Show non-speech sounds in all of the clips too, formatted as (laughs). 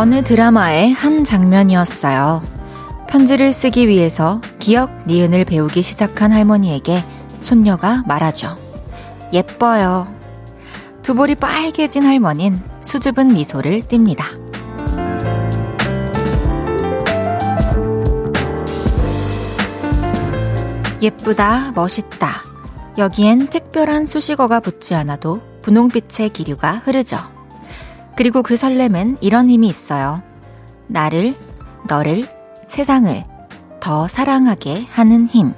어느 드라마의 한 장면이었어요. 편지를 쓰기 위해서 기억 니은을 배우기 시작한 할머니에게 손녀가 말하죠. 예뻐요. 두 볼이 빨개진 할머니는 수줍은 미소를 띱니다. 예쁘다, 멋있다. 여기엔 특별한 수식어가 붙지 않아도 분홍빛의 기류가 흐르죠. 그리고 그 설렘은 이런 힘이 있어요. 나를, 너를, 세상을 더 사랑하게 하는 힘.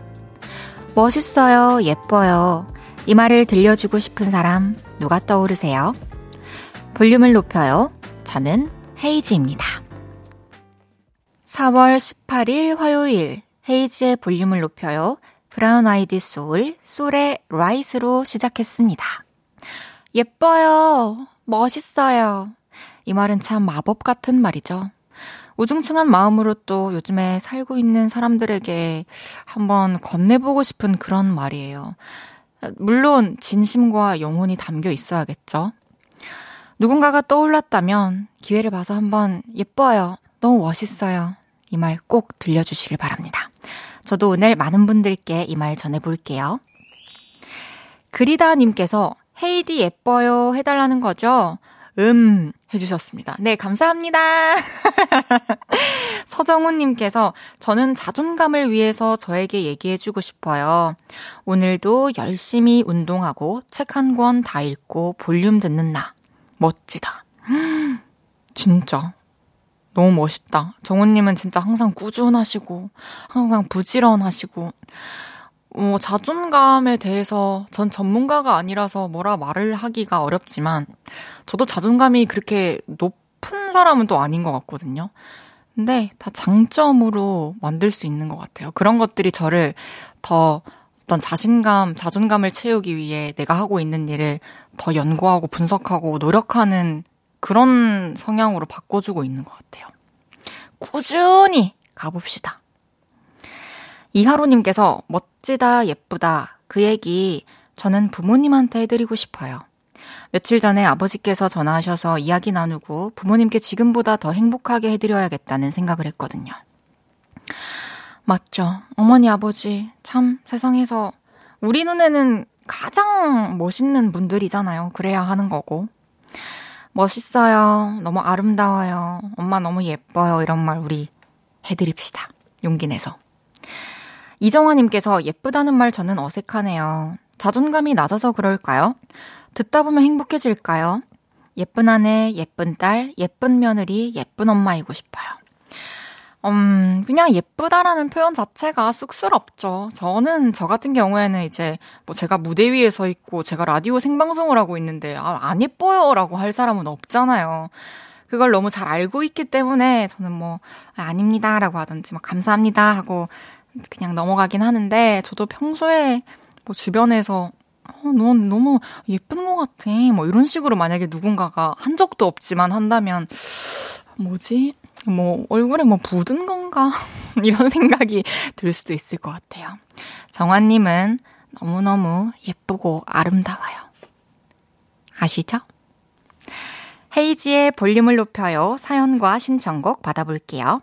멋있어요, 예뻐요. 이 말을 들려주고 싶은 사람 누가 떠오르세요? 볼륨을 높여요. 저는 헤이즈입니다. 4월 18일 화요일 헤이즈의 볼륨을 높여요. 브라운 아이드 소울, 소울의 Right로 시작했습니다. 예뻐요. 멋있어요. 이 말은 참 마법 같은 말이죠. 우중충한 마음으로 또 요즘에 살고 있는 사람들에게 한번 건네보고 싶은 그런 말이에요. 물론 진심과 영혼이 담겨 있어야겠죠. 누군가가 떠올랐다면 기회를 봐서 한번 예뻐요. 너무 멋있어요. 이 말 꼭 들려주시길 바랍니다. 저도 오늘 많은 분들께 이 말 전해볼게요. 그리다님께서 헤이디 예뻐요 해달라는 거죠? 음, 해주셨습니다. 네, 감사합니다. (laughs) 서정훈님께서 저는 자존감을 위해서 저에게 얘기해주고 싶어요. 오늘도 열심히 운동하고 책 한 권 다 읽고 볼륨 듣는 나. 멋지다. (gasps) 진짜. 너무 멋있다. 정훈님은 진짜 항상 꾸준하시고, 항상 부지런하시고, 어, 자존감에 대해서 전 전문가가 아니라서 뭐라 말을 하기가 어렵지만, 저도 자존감이 그렇게 높은 사람은 또 아닌 것 같거든요. 근데 다 장점으로 만들 수 있는 것 같아요. 그런 것들이 저를 더 어떤 자신감, 자존감을 채우기 위해 내가 하고 있는 일을 더 연구하고 분석하고 노력하는 그런 성향으로 바꿔주고 있는 것 같아요. 꾸준히 가봅시다. 이하로님께서 멋 지다, 예쁘다. 그 얘기 저는 부모님한테 해드리고 싶어요. 며칠 전에 아버지께서 전화하셔서 이야기 나누고 부모님께 지금보다 더 행복하게 해드려야겠다는 생각을 했거든요. 맞죠. 어머니, 아버지, 참 세상에서 우리 눈에는 가장 멋있는 분들이잖아요. 그래야 하는 거고. 멋있어요. 너무 아름다워요. 엄마 너무 예뻐요. 이런 말 우리 해드립시다. 용기 내서. 이정화님께서 예쁘다는 말 저는 어색하네요. 자존감이 낮아서 그럴까요? 듣다 보면 행복해질까요? 예쁜 아내, 예쁜 딸, 예쁜 며느리, 예쁜 엄마이고 싶어요. 음, 그냥 예쁘다라는 표현 자체가 쑥스럽죠. 저는, 저 같은 경우에는 이제, 뭐 제가 무대 위에 서 있고, 제가 라디오 생방송을 하고 있는데, 아, 안 예뻐요. 라고 할 사람은 없잖아요. 그걸 너무 잘 알고 있기 때문에, 저는 뭐, 아, 아닙니다. 라고 하든지, 막, 감사합니다. 하고, 그냥 넘어가긴 하는데, 저도 평소에, 뭐, 주변에서, 어, 넌 너무 예쁜 것 같아. 뭐, 이런 식으로 만약에 누군가가 한 적도 없지만 한다면, 뭐지? 뭐, 얼굴에 뭐 묻은 건가? (laughs) 이런 생각이 들 수도 있을 것 같아요. 정환님은 너무너무 예쁘고 아름다워요. 아시죠? 헤이지의 볼륨을 높여요. 사연과 신청곡 받아볼게요.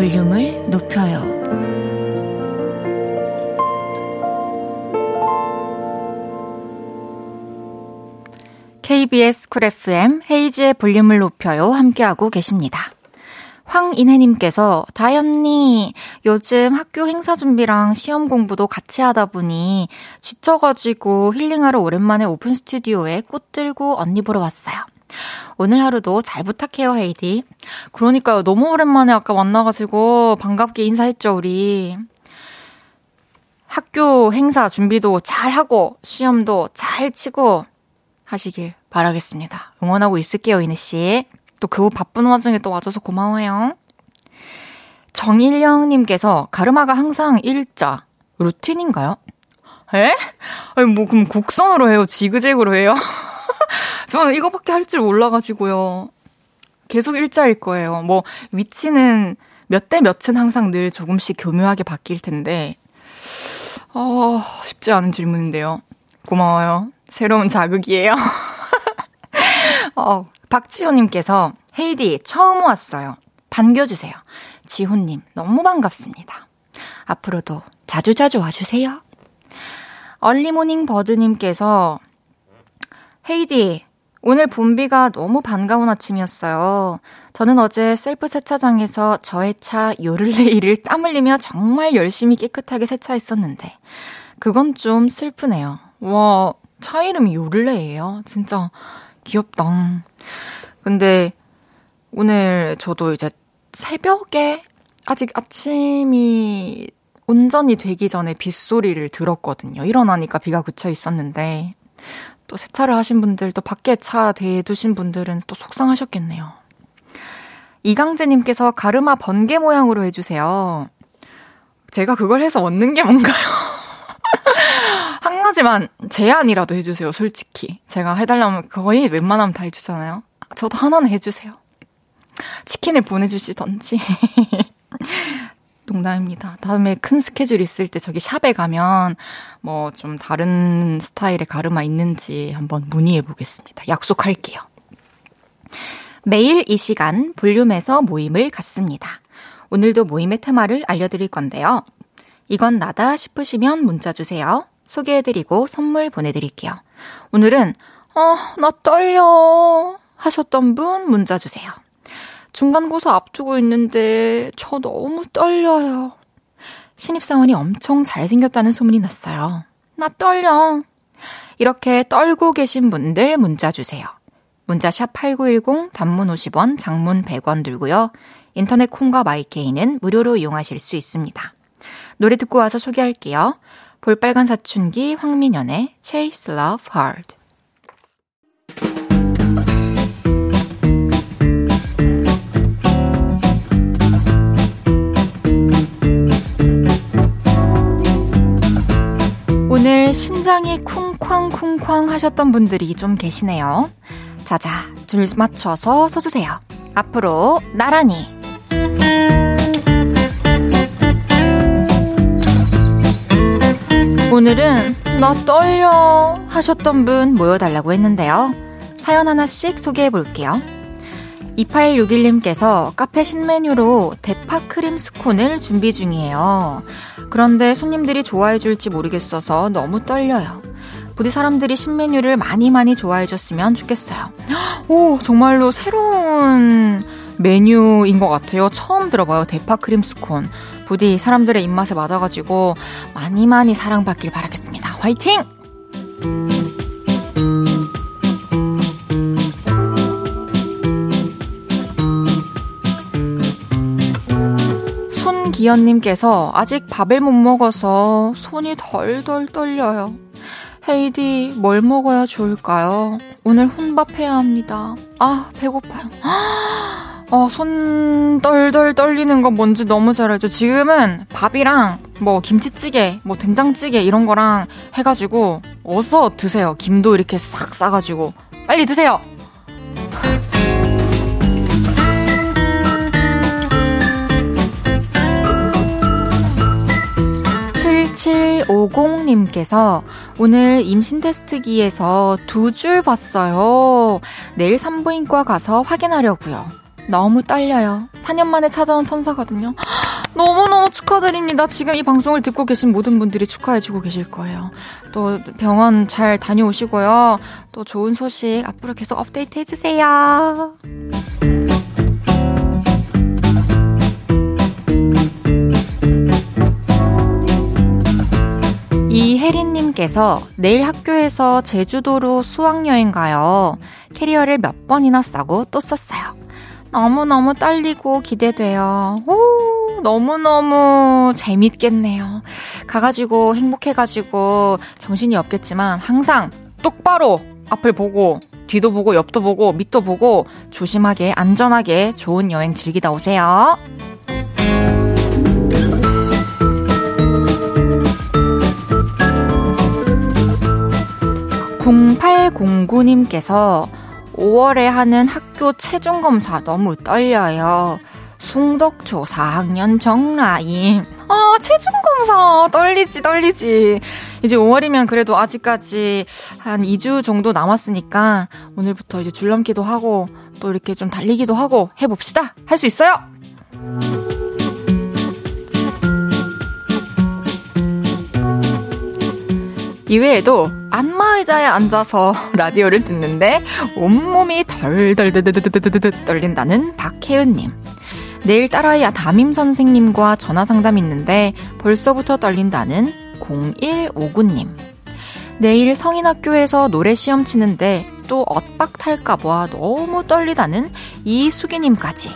볼륨을 높여요. KBS Cool FM 헤이즈의 볼륨을 높여요 함께하고 계십니다. 황인혜님께서 다혜 언니 요즘 학교 행사 준비랑 시험 공부도 같이 하다 보니 지쳐가지고 힐링하러 오랜만에 오픈 스튜디오에 꽃 들고 언니 보러 왔어요. 오늘 하루도 잘 부탁해요, 헤이디. 그러니까요, 너무 오랜만에 아까 만나가지고 반갑게 인사했죠, 우리. 학교 행사 준비도 잘 하고, 시험도 잘 치고 하시길 바라겠습니다. 응원하고 있을게요, 이네씨. 또 그 바쁜 와중에 또 와줘서 고마워요. 정일영님께서 가르마가 항상 일자, 루틴인가요? 에? 아니, 뭐, 그럼 곡선으로 해요? 지그재그로 해요? (laughs) 저는 이거밖에 할 줄 몰라가지고요. 계속 일자일 거예요. 뭐, 위치는 몇 대 몇은 항상 늘 조금씩 교묘하게 바뀔 텐데, 어, 쉽지 않은 질문인데요. 고마워요. 새로운 자극이에요. (laughs) 어, 박지호님께서, 헤이디, 처음 왔어요. 반겨주세요. 지호님, 너무 반갑습니다. 앞으로도 자주자주 와주세요. 얼리모닝 버드님께서 헤이디, 오늘 봄비가 너무 반가운 아침이었어요. 저는 어제 셀프 세차장에서 저의 차 요를레이를 땀 흘리며 정말 열심히 깨끗하게 세차했었는데, 그건 좀 슬프네요. 와, 차 이름이 요를레예요. 진짜 귀엽다. 근데 오늘 저도 이제 새벽에 아직 아침이 온전히 되기 전에 빗소리를 들었거든요. 일어나니까 비가 그쳐 있었는데 또 세차를 하신 분들 또 밖에 차 대두신 분들은 또 속상하셨겠네요. 이강재님께서 가르마 번개 모양으로 해주세요. 제가 그걸 해서 얻는 게 뭔가요? (laughs) 한 가지만 제안이라도 해주세요, 솔직히. 제가 해달라면 거의 웬만하면 다 해주잖아요. 저도 하나는 해주세요. 치킨을 보내주시던지. (laughs) 농담입니다. 다음에 큰 스케줄 있을 때 저기 샵에 가면 뭐 좀 다른 스타일의 가르마 있는지 한번 문의해 보겠습니다. 약속할게요. 매일 이 시간 볼륨에서 모임을 갖습니다. 오늘도 모임의 테마를 알려드릴 건데요. 이건 나다 싶으시면 문자 주세요. 소개해드리고 선물 보내드릴게요. 오늘은, 어, 나 떨려. 하셨던 분 문자 주세요. 중간고사 앞두고 있는데 저 너무 떨려요. 신입사원이 엄청 잘생겼다는 소문이 났어요. 나 떨려. 이렇게 떨고 계신 분들 문자 주세요. 문자 샵 8910 단문 50원, 장문 100원 들고요. 인터넷 콩과 마이케이는 무료로 이용하실 수 있습니다. 노래 듣고 와서 소개할게요. 볼빨간 사춘기 황민연의 Chase Love Hard. 심장이 쿵쾅쿵쾅 하셨던 분들이 좀 계시네요. 자자, 줄 맞춰서 서주세요. 앞으로 나란히. 오늘은 나 떨려 하셨던 분 모여달라고 했는데요. 사연 하나씩 소개해 볼게요. 2861님께서 카페 신메뉴로 대파 크림 스콘을 준비 중이에요. 그런데 손님들이 좋아해 줄지 모르겠어서 너무 떨려요. 부디 사람들이 신메뉴를 많이 많이 좋아해 줬으면 좋겠어요. 오, 정말로 새로운 메뉴인 것 같아요. 처음 들어봐요. 대파 크림 스콘. 부디 사람들의 입맛에 맞아가지고 많이 많이 사랑받길 바라겠습니다. 화이팅! 기현님께서 아직 밥을 못 먹어서 손이 덜덜 떨려요. 헤이디, 뭘 먹어야 좋을까요? 오늘 혼밥해야 합니다. 아, 배고파요. 어, 손 떨덜 떨리는 건 뭔지 너무 잘 알죠. 지금은 밥이랑 뭐 김치찌개, 뭐 된장찌개 이런 거랑 해가지고 어서 드세요. 김도 이렇게 싹 싸가지고. 빨리 드세요! 7750님께서 오늘 임신 테스트기에서 두 줄 봤어요. 내일 산부인과 가서 확인하려고요. 너무 떨려요. 4년 만에 찾아온 천사거든요. (gasps) 너무너무 축하드립니다. 지금 이 방송을 듣고 계신 모든 분들이 축하해주고 계실 거예요. 또 병원 잘 다녀오시고요. 또 좋은 소식 앞으로 계속 업데이트 해주세요. 이혜린님께서 내일 학교에서 제주도로 수학여행 가요. 캐리어를 몇 번이나 싸고 또 썼어요. 너무너무 떨리고 기대돼요. 오, 너무너무 재밌겠네요. 가가지고 행복해가지고 정신이 없겠지만 항상 똑바로 앞을 보고 뒤도 보고 옆도 보고 밑도 보고 조심하게 안전하게 좋은 여행 즐기다 오세요. 0809님께서 5월에 하는 학교 체중검사 너무 떨려요. 숭덕초 4학년 정라임. 아, 체중검사. 떨리지, 떨리지. 이제 5월이면 그래도 아직까지 한 2주 정도 남았으니까 오늘부터 이제 줄넘기도 하고 또 이렇게 좀 달리기도 하고 해봅시다. 할 수 있어요! 이외에도 안마의자에 앉아서 라디오를 듣는데 온몸이 덜덜덜덜덜덜 떨린다는 박혜은님. 내일 딸아이 담임 선생님과 전화 상담 있는데 벌써부터 떨린다는 0159님. 내일 성인학교에서 노래 시험 치는데 또 엇박 탈까봐 너무 떨리다는 이수기님까지.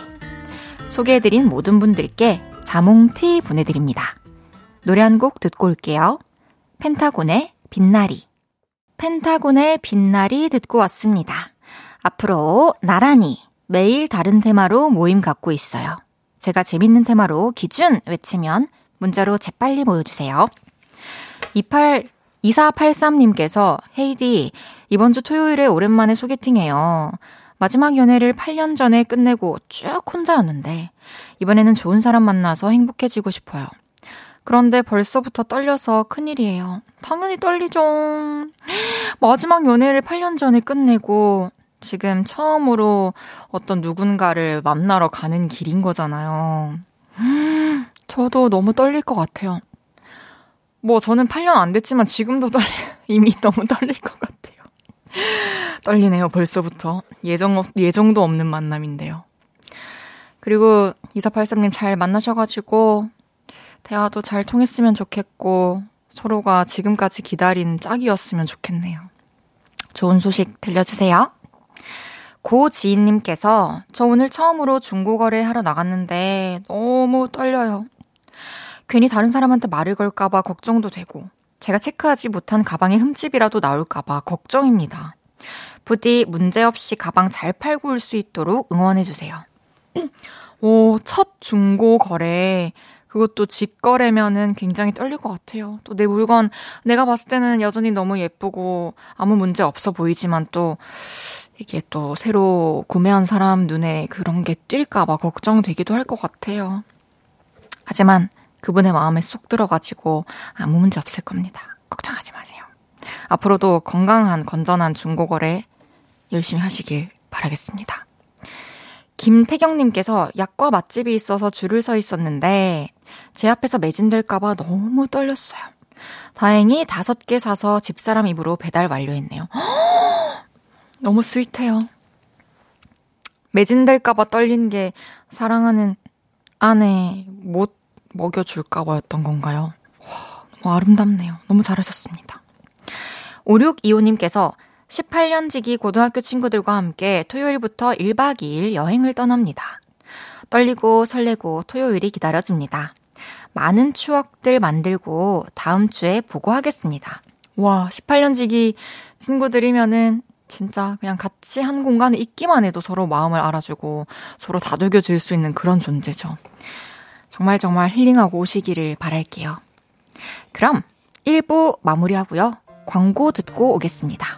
소개해드린 모든 분들께 자몽티 보내드립니다. 노래 한 곡 듣고 올게요. 펜타곤의 빛나리. 펜타곤의 빛나리 듣고 왔습니다. 앞으로 나란히 매일 다른 테마로 모임 갖고 있어요. 제가 재밌는 테마로 기준 외치면 문자로 재빨리 모여주세요. 28, 2483님께서 헤이디, 이번 주 토요일에 오랜만에 소개팅해요. 마지막 연애를 8년 전에 끝내고 쭉 혼자였는데, 이번에는 좋은 사람 만나서 행복해지고 싶어요. 그런데 벌써부터 떨려서 큰일이에요. 당연히 떨리죠. 마지막 연애를 8년 전에 끝내고 지금 처음으로 어떤 누군가를 만나러 가는 길인 거잖아요. 저도 너무 떨릴 것 같아요. 뭐 저는 8년 안 됐지만 지금도 떨리, (laughs) 이미 너무 떨릴 것 같아요. 떨리네요, 벌써부터. 예정, 예정도 없는 만남인데요. 그리고 2483님 잘 만나셔가지고, 대화도 잘 통했으면 좋겠고, 서로가 지금까지 기다린 짝이었으면 좋겠네요. 좋은 소식 들려주세요. 고지인님께서 저 오늘 처음으로 중고거래 하러 나갔는데 너무 떨려요. 괜히 다른 사람한테 말을 걸까봐 걱정도 되고 제가 체크하지 못한 가방에 흠집이라도 나올까봐 걱정입니다. 부디 문제없이 가방 잘 팔고 올 수 있도록 응원해주세요. (clears throat) 오, 첫 중고 거래. 그것도 직거래면은 굉장히 떨릴 것 같아요. 또 내 물건, 내가 봤을 때는 여전히 너무 예쁘고 아무 문제 없어 보이지만 또 이게 또 새로 구매한 사람 눈에 그런 게 띌까봐 걱정되기도 할 것 같아요. 하지만 그분의 마음에 쏙 들어가지고 아무 문제 없을 겁니다. 걱정하지 마세요. 앞으로도 건강한, 건전한 중고거래 열심히 하시길 바라겠습니다. 김태경님께서 약과 맛집이 있어서 줄을 서 있었는데 제 앞에서 매진될까봐 너무 떨렸어요. 다행히 다섯 개 사서 집사람 입으로 배달 완료했네요. (gasps) 너무 스윗해요. 매진될까봐 떨린 게 사랑하는 아내 못 먹여줄까봐였던 건가요? 와, 너무 아름답네요. 너무 잘하셨습니다. 5625님께서 18년 지기 고등학교 친구들과 함께 토요일부터 1박 2일 여행을 떠납니다. 떨리고 설레고 토요일이 기다려집니다. 많은 추억들 만들고 다음 주에 보고하겠습니다. 와, 18년 지기 친구들이면은 진짜 그냥 같이 한 공간에 있기만 해도 서로 마음을 알아주고 서로 다독여 줄 수 있는 그런 존재죠. 정말 정말 힐링하고 오시기를 바랄게요. 그럼 1부 마무리하고요. 광고 듣고 오겠습니다.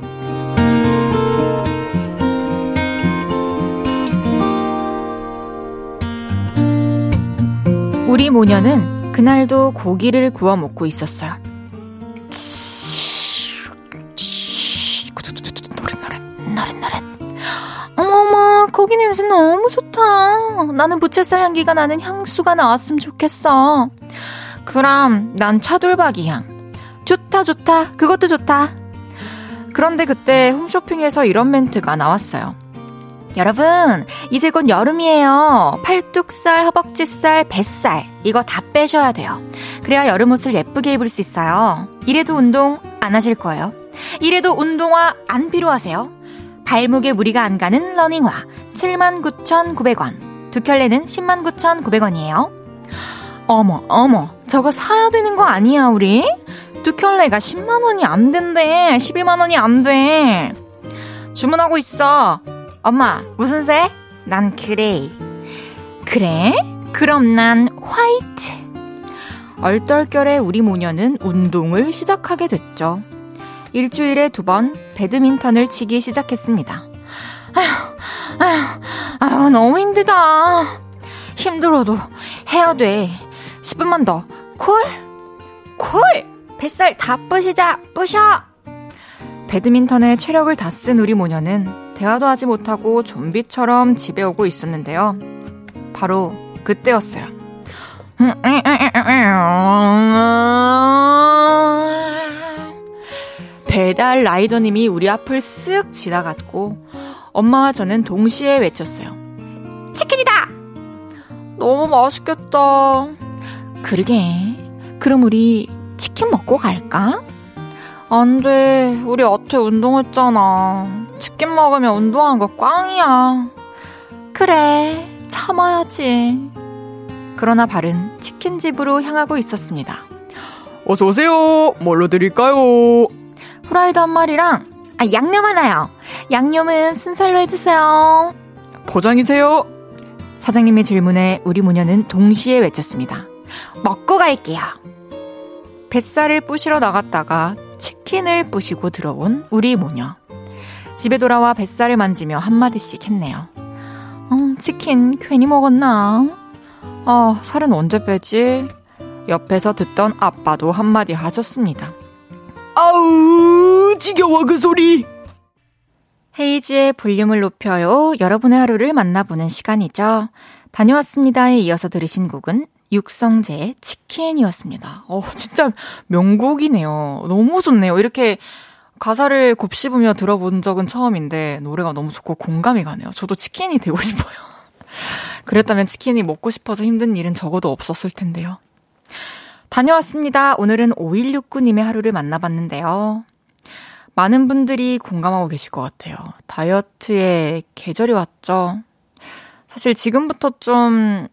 우리 모녀는 그날도 고기를 구워 먹고 있었어요. 어머머 고기 냄새 너무 좋다. 나는 부채살 향기가 나는 향수가 나왔으면 좋겠어. 그럼 난 차돌박이 향. 좋다 좋다 그것도 좋다. 그런데 그때 홈쇼핑에서 이런 멘트가 나왔어요. 여러분, 이제 곧 여름이에요. 팔뚝살, 허벅지살, 뱃살. 이거 다 빼셔야 돼요. 그래야 여름 옷을 예쁘게 입을 수 있어요. 이래도 운동 안 하실 거예요. 이래도 운동화 안 필요하세요. 발목에 무리가 안 가는 러닝화. 79,900원. 두 켤레는 109,900원이에요. 어머, 어머. 저거 사야 되는 거 아니야, 우리? 두 켤레가 10만원이 안 된대. 11만원이 안 돼. 주문하고 있어. 엄마, 무슨 색? 난 gray. 그래? 그럼 난 white. 얼떨결에 우리 모녀는 운동을 시작하게 됐죠. 일주일에 두 번 배드민턴을 치기 시작했습니다. 아휴, 아휴, 아휴, 너무 힘들다. 힘들어도 해야 돼. 10분만 더. 콜? 콜! 뱃살 다 부시자, 부셔! 배드민턴에 체력을 다 쓴 우리 모녀는 대화도 하지 못하고 좀비처럼 집에 오고 있었는데요. 바로 그때였어요. 배달 라이더님이 우리 앞을 쓱 지나갔고 엄마와 저는 동시에 외쳤어요. 치킨이다! 너무 맛있겠다. 그러게. 그럼 우리 치킨 먹고 갈까? 안 돼. 우리 어태 운동했잖아. 치킨 먹으면 운동한 거 꽝이야. 그래, 참아야지. 그러나 발은 치킨집으로 향하고 있었습니다. 어서오세요. 뭘로 드릴까요? 후라이드 한 마리랑, 아, 양념 하나요. 양념은 순살로 해주세요. 포장이세요? 사장님의 질문에 우리 모녀는 동시에 외쳤습니다. 먹고 갈게요. 뱃살을 부시러 나갔다가 치킨을 부시고 들어온 우리 모녀. 집에 돌아와 뱃살을 만지며 한마디씩 했네요. 어, 치킨 괜히 먹었나? 아, 살은 언제 빼지? 옆에서 듣던 아빠도 한마디 하셨습니다. 아우, 지겨워, 그 소리! 헤이지의 볼륨을 높여요. 여러분의 하루를 만나보는 시간이죠. 다녀왔습니다에 이어서 들으신 곡은 육성재의 치킨이었습니다. 어, 진짜 명곡이네요. 너무 좋네요. 이렇게 가사를 곱씹으며 들어본 적은 처음인데 노래가 너무 좋고 공감이 가네요. 저도 치킨이 되고 (laughs) 싶어요. 그랬다면 치킨이 먹고 싶어서 힘든 일은 적어도 없었을 텐데요. 다녀왔습니다. 오늘은 5169님의 하루를 만나봤는데요. 많은 분들이 공감하고 계실 것 같아요. 다이어트의 계절이 왔죠. 사실 지금부터 좀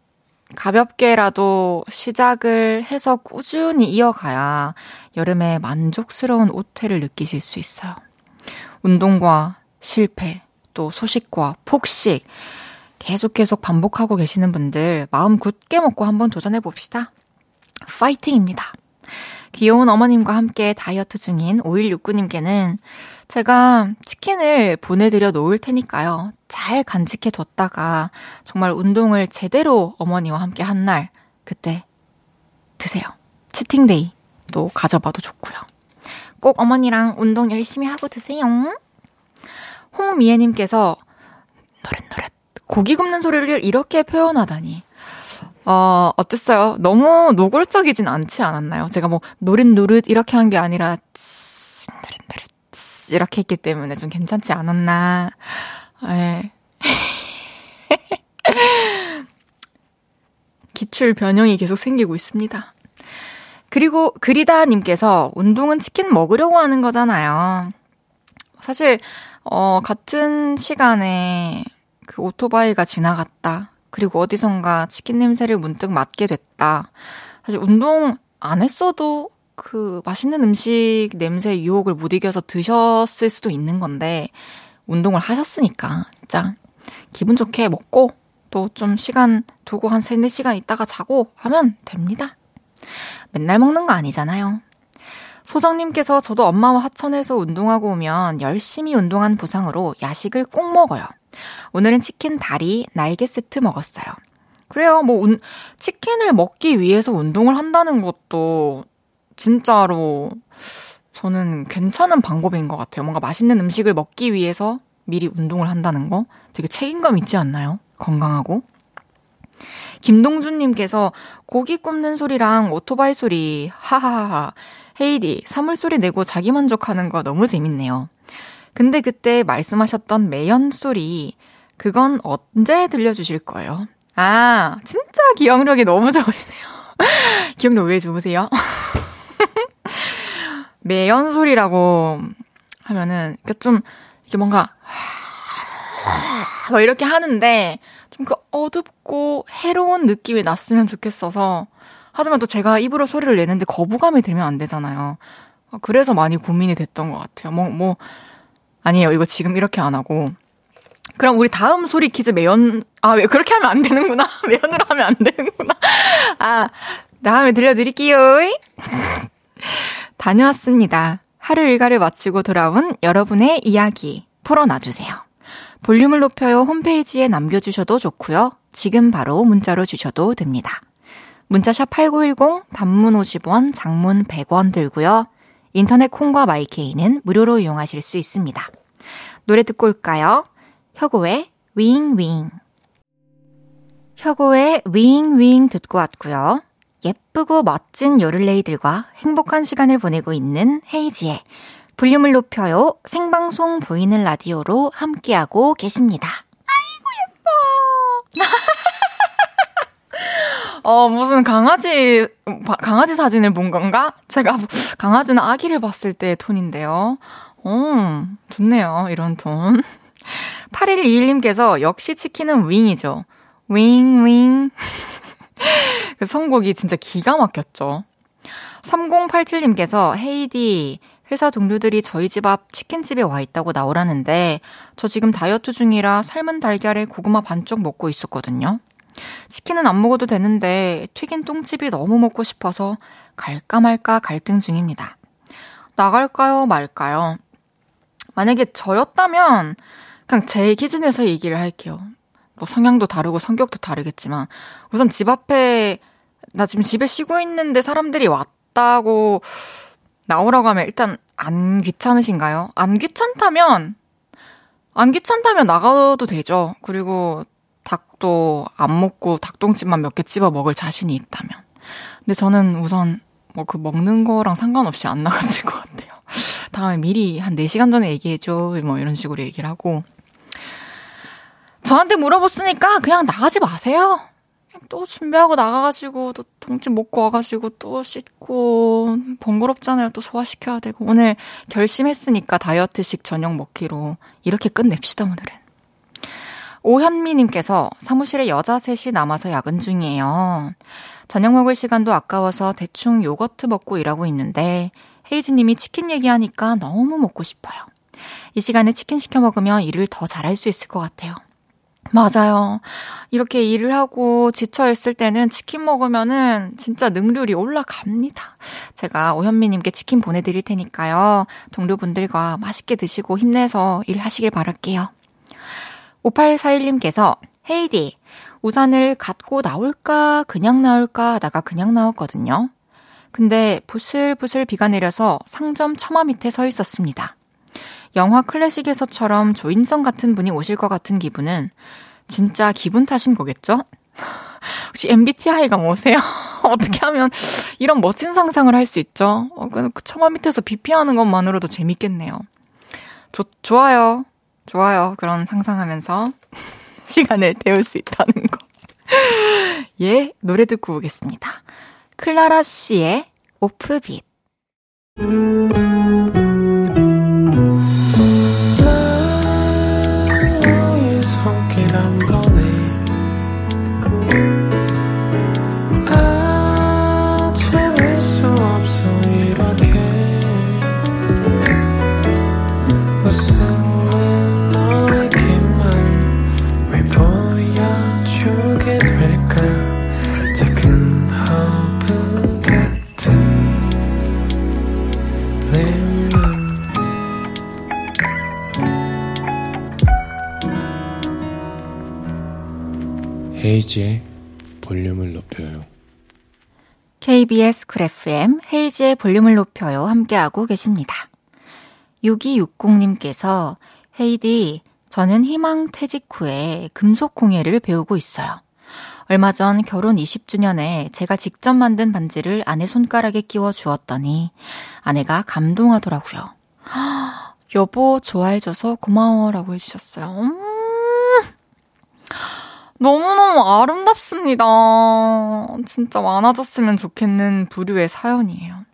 가볍게라도 시작을 해서 꾸준히 이어가야 여름에 만족스러운 오태를 느끼실 수 있어요. 운동과 실패, 또 소식과 폭식, 계속 계속 반복하고 계시는 분들 마음 굳게 먹고 한번 도전해 봅시다. 파이팅입니다. 귀여운 어머님과 함께 다이어트 중인 5169님께는 제가 치킨을 보내드려 놓을 테니까요. 잘 간직해 뒀다가 정말 운동을 제대로 어머니와 함께 한 날, 그때 드세요. 치팅데이. 또 가져봐도 좋고요. 꼭 어머니랑 운동 열심히 하고 드세요. 홍미애님께서 노릇노릇 고기 굽는 소리를 이렇게 표현하다니. 어, 어땠어요? 너무 노골적이진 않지 않았나요? 제가 뭐 노릇노릇 이렇게 한 게 아니라 찌, 노릇노릇 찌, 이렇게 했기 때문에 좀 괜찮지 않았나. 예. (laughs) 기출 변형이 계속 생기고 있습니다. 그리고 그리다님께서 운동은 치킨 먹으려고 하는 거잖아요. 사실, 어, 같은 시간에 그 오토바이가 지나갔다. 그리고 어디선가 치킨 냄새를 문득 맡게 됐다. 사실 운동 안 했어도 그 맛있는 음식 냄새 유혹을 못 이겨서 드셨을 수도 있는 건데, 운동을 하셨으니까, 진짜 기분 좋게 먹고, 또 좀 시간 두고 한 3, 4시간 있다가 자고 하면 됩니다. 맨날 먹는 거 아니잖아요. 소정님께서 저도 엄마와 하천에서 운동하고 오면 열심히 운동한 보상으로 야식을 꼭 먹어요. 오늘은 치킨 다리, 날개 세트 먹었어요. 그래요. 뭐, 운, 치킨을 먹기 위해서 운동을 한다는 것도 진짜로 저는 괜찮은 방법인 것 같아요. 뭔가 맛있는 음식을 먹기 위해서 미리 운동을 한다는 거 되게 책임감 있지 않나요? 건강하고. 김동준님께서 고기 굽는 소리랑 오토바이 소리, 하하하. 헤이디, 사물 소리 내고 자기 만족하는 거 너무 재밌네요. 근데 그때 말씀하셨던 매연 소리, 그건 언제 들려주실 거예요? 아, 진짜 기억력이 너무 좋으시네요. (laughs) 기억력 왜 좋으세요? (laughs) 매연 소리라고 하면은, 좀, 이게 뭔가, 뭐 이렇게 하는데, 좀 그 어둡고 해로운 느낌이 났으면 좋겠어서, 하지만 또 제가 입으로 소리를 내는데 거부감이 들면 안 되잖아요. 그래서 많이 고민이 됐던 것 같아요. 뭐, 뭐, 아니에요. 이거 지금 이렇게 안 하고. 그럼 우리 다음 소리 퀴즈 매연, 아, 왜 그렇게 하면 안 되는구나. (laughs) 매연으로 하면 안 되는구나. 아, 다음에 들려드릴게요. 다녀왔습니다. 하루 일과를 마치고 돌아온 여러분의 이야기 풀어놔주세요. 볼륨을 높여요 홈페이지에 남겨주셔도 좋고요. 지금 바로 문자로 주셔도 됩니다. 문자샵 8910, 단문 50원, 장문 100원 들고요. 인터넷 콩과 마이케이는 무료로 이용하실 수 있습니다. 노래 듣고 올까요? 혁오의 윙윙. 혁오의 윙윙 듣고 왔고요. 예쁘고 멋진 요를레이들과 행복한 시간을 보내고 있는 헤이지의 볼륨을 높여요 생방송 보이는 라디오로 함께하고 계십니다. 아이고 예뻐. (laughs) 어, 무슨 강아지, 강아지 사진을 본 건가? 제가 강아지는 아기를 봤을 때의 톤인데요. 어, 좋네요. 이런 톤. 8121님께서 역시 치킨은 윙이죠. 윙, 윙. 그 선곡이 진짜 기가 막혔죠. 3087님께서 헤이디, 회사 동료들이 저희 집 앞 치킨집에 와 있다고 나오라는데 저 지금 다이어트 중이라 삶은 달걀에 고구마 반쪽 먹고 있었거든요. 치킨은 안 먹어도 되는데 튀긴 똥집이 너무 먹고 싶어서 갈까 말까 갈등 중입니다. 나갈까요, 말까요? 만약에 저였다면 그냥 제 기준에서 얘기를 할게요. 뭐 성향도 다르고 성격도 다르겠지만 우선 집 앞에 나 지금 집에 쉬고 있는데 사람들이 왔다고 나오라고 하면 일단 안 귀찮으신가요? 안 귀찮다면 안 귀찮다면 나가도 되죠. 그리고 닭도 안 먹고 닭똥집만 몇 개 집어 먹을 자신이 있다면. 근데 저는 우선 뭐 그 먹는 거랑 상관없이 안 나갔을 것 같아요. 다음에 미리 한 4시간 전에 얘기해줘. 뭐 이런 식으로 얘기를 하고. 저한테 물어봤으니까 그냥 나가지 마세요. 또 준비하고 나가가지고 또 동집 먹고 와가지고 또 씻고 번거롭잖아요. 또 소화시켜야 되고 오늘 결심했으니까 다이어트식 저녁 먹기로 이렇게 끝냅시다 오늘은. 오현미님께서 사무실에 여자 셋이 남아서 야근 중이에요. 저녁 먹을 시간도 아까워서 대충 요거트 먹고 일하고 있는데 헤이즈님이 치킨 얘기하니까 너무 먹고 싶어요. 이 시간에 치킨 시켜 먹으면 일을 더 잘할 수 있을 것 같아요. 맞아요. 이렇게 일을 하고 지쳐있을 때는 치킨 먹으면은 진짜 능률이 올라갑니다. 제가 오현미님께 치킨 보내드릴 테니까요. 동료분들과 맛있게 드시고 힘내서 일하시길 바랄게요. 5841님께서 헤이디, 우산을 갖고 나올까, 그냥 나올까 하다가 그냥 나왔거든요. 근데 부슬부슬 비가 내려서 상점 처마 밑에 서 있었습니다. 영화 클래식에서처럼 조인성 같은 분이 오실 것 같은 기분은 진짜 기분 탓인 거겠죠? (laughs) 혹시 MBTI가 뭐세요? (laughs) 어떻게 하면 이런 멋진 상상을 할 수 있죠? 어, 그 처마 밑에서 비피하는 것만으로도 재밌겠네요. 좋, 좋아요. 좋아요. 그런 상상하면서 (laughs) 시간을 때울 수 있다는 거. 예, 노래 듣고 오겠습니다. 클라라 씨의 오프빗. 헤이즈의 볼륨을 높여요. KBS Cool FM 헤이즈의 볼륨을 높여요. 함께하고 계십니다. 6260님께서 헤이즈, 저는 희망 퇴직 후에 금속 공예를 배우고 있어요. 얼마 전 결혼 20주년에 제가 직접 만든 반지를 아내 손가락에 끼워 주었더니 아내가 감동하더라고요. (gasps) 여보, 좋아해줘서 고마워 라고 해주셨어요. 음, 너무너무 아름답습니다. 진짜 많아졌으면 좋겠는 부류의 사연이에요.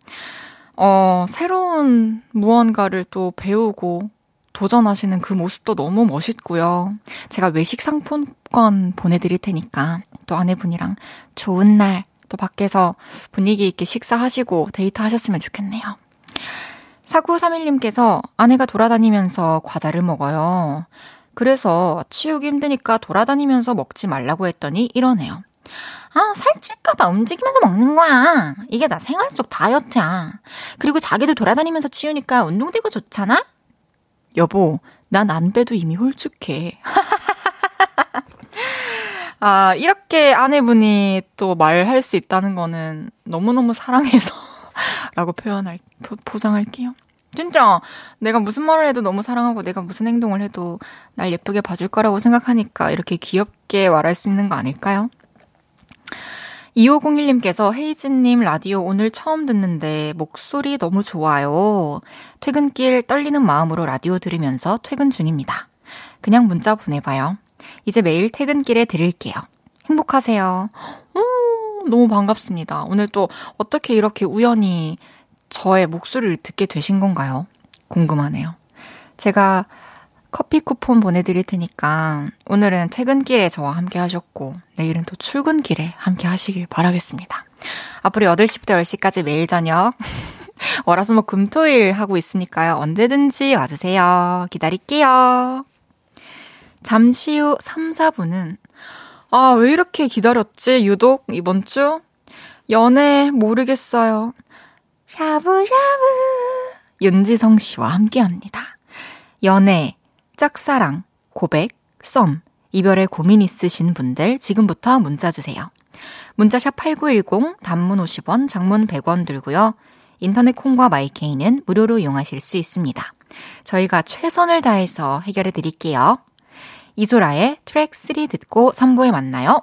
어, 새로운 무언가를 또 배우고 도전하시는 그 모습도 너무 멋있고요. 제가 외식 상품권 보내드릴 테니까 또 아내분이랑 좋은 날 또 밖에서 분위기 있게 식사하시고 데이트 하셨으면 좋겠네요. 4931님께서 아내가 돌아다니면서 과자를 먹어요. 그래서 치우기 힘드니까 돌아다니면서 먹지 말라고 했더니 이러네요. 아, 살찔까봐 움직이면서 먹는 거야. 이게 나 생활 속 다이어트야. 그리고 자기도 돌아다니면서 치우니까 운동되고 좋잖아? 여보, 난 안 빼도 이미 홀쭉해. (laughs) 아, 이렇게 아내분이 또 말할 수 있다는 거는 너무너무 사랑해서 (laughs) 라고 표현할, 포장할게요. 진짜 내가 무슨 말을 해도 너무 사랑하고 내가 무슨 행동을 해도 날 예쁘게 봐줄 거라고 생각하니까 이렇게 귀엽게 말할 수 있는 거 아닐까요? 2501님께서 헤이즈님 라디오 오늘 처음 듣는데 목소리 너무 좋아요. 퇴근길 떨리는 마음으로 라디오 들으면서 퇴근 중입니다. 그냥 문자 보내봐요. 이제 매일 퇴근길에 들을게요. 행복하세요. 오, 너무 반갑습니다. 오늘 또 어떻게 이렇게 우연히 저의 목소리를 듣게 되신 건가요? 궁금하네요. 제가 커피 쿠폰 보내드릴 테니까 오늘은 퇴근길에 저와 함께 하셨고 내일은 또 출근길에 함께 하시길 바라겠습니다. 앞으로 8시부터 10시까지 매일 저녁 (laughs) 월화수목 금토일 하고 있으니까요. 언제든지 와주세요. 기다릴게요. 잠시 후 3, 4분은 아, 왜 이렇게 기다렸지? 유독 이번 주? 연애 모르겠어요. 샤브샤브 윤지성 씨와 함께 합니다. 연애, 짝사랑, 고백, 썸, 이별에 고민 있으신 분들 지금부터 문자 주세요. 문자샵 8910 단문 50원, 장문 100원 들고요. 인터넷 콩과 마이케이는 무료로 이용하실 수 있습니다. 저희가 최선을 다해서 해결해 드릴게요. 이소라의 트랙 3 듣고 3부에 만나요.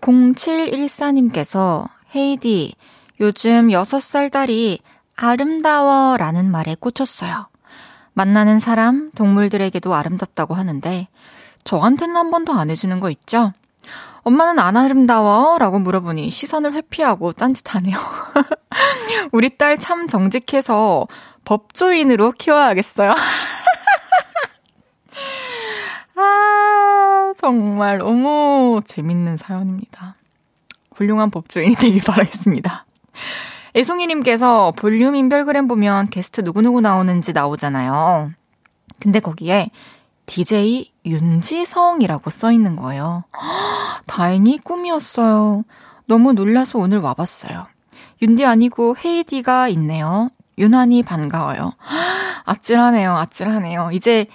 0714님께서 헤이디, 요즘 6살 딸이 아름다워 라는 말에 꽂혔어요. 만나는 사람, 동물들에게도 아름답다고 하는데, 저한테는 한 번도 안 해주는 거 있죠? 엄마는 안 아름다워? 라고 물어보니 시선을 회피하고 딴짓하네요. (laughs) 우리 딸 참 정직해서 법조인으로 키워야겠어요. (laughs) 아, 정말 너무 재밌는 사연입니다. 훌륭한 법조인이 되길 바라겠습니다. 애송이님께서 볼륨 인별그램 보면 게스트 누구누구 나오는지 나오잖아요. 근데 거기에 DJ 윤지성이라고 써 있는 거예요. 다행히 꿈이었어요. 너무 놀라서 오늘 와봤어요. 윤디 아니고 헤이디가 있네요. 유난히 반가워요. 아찔하네요, 아찔하네요. 이제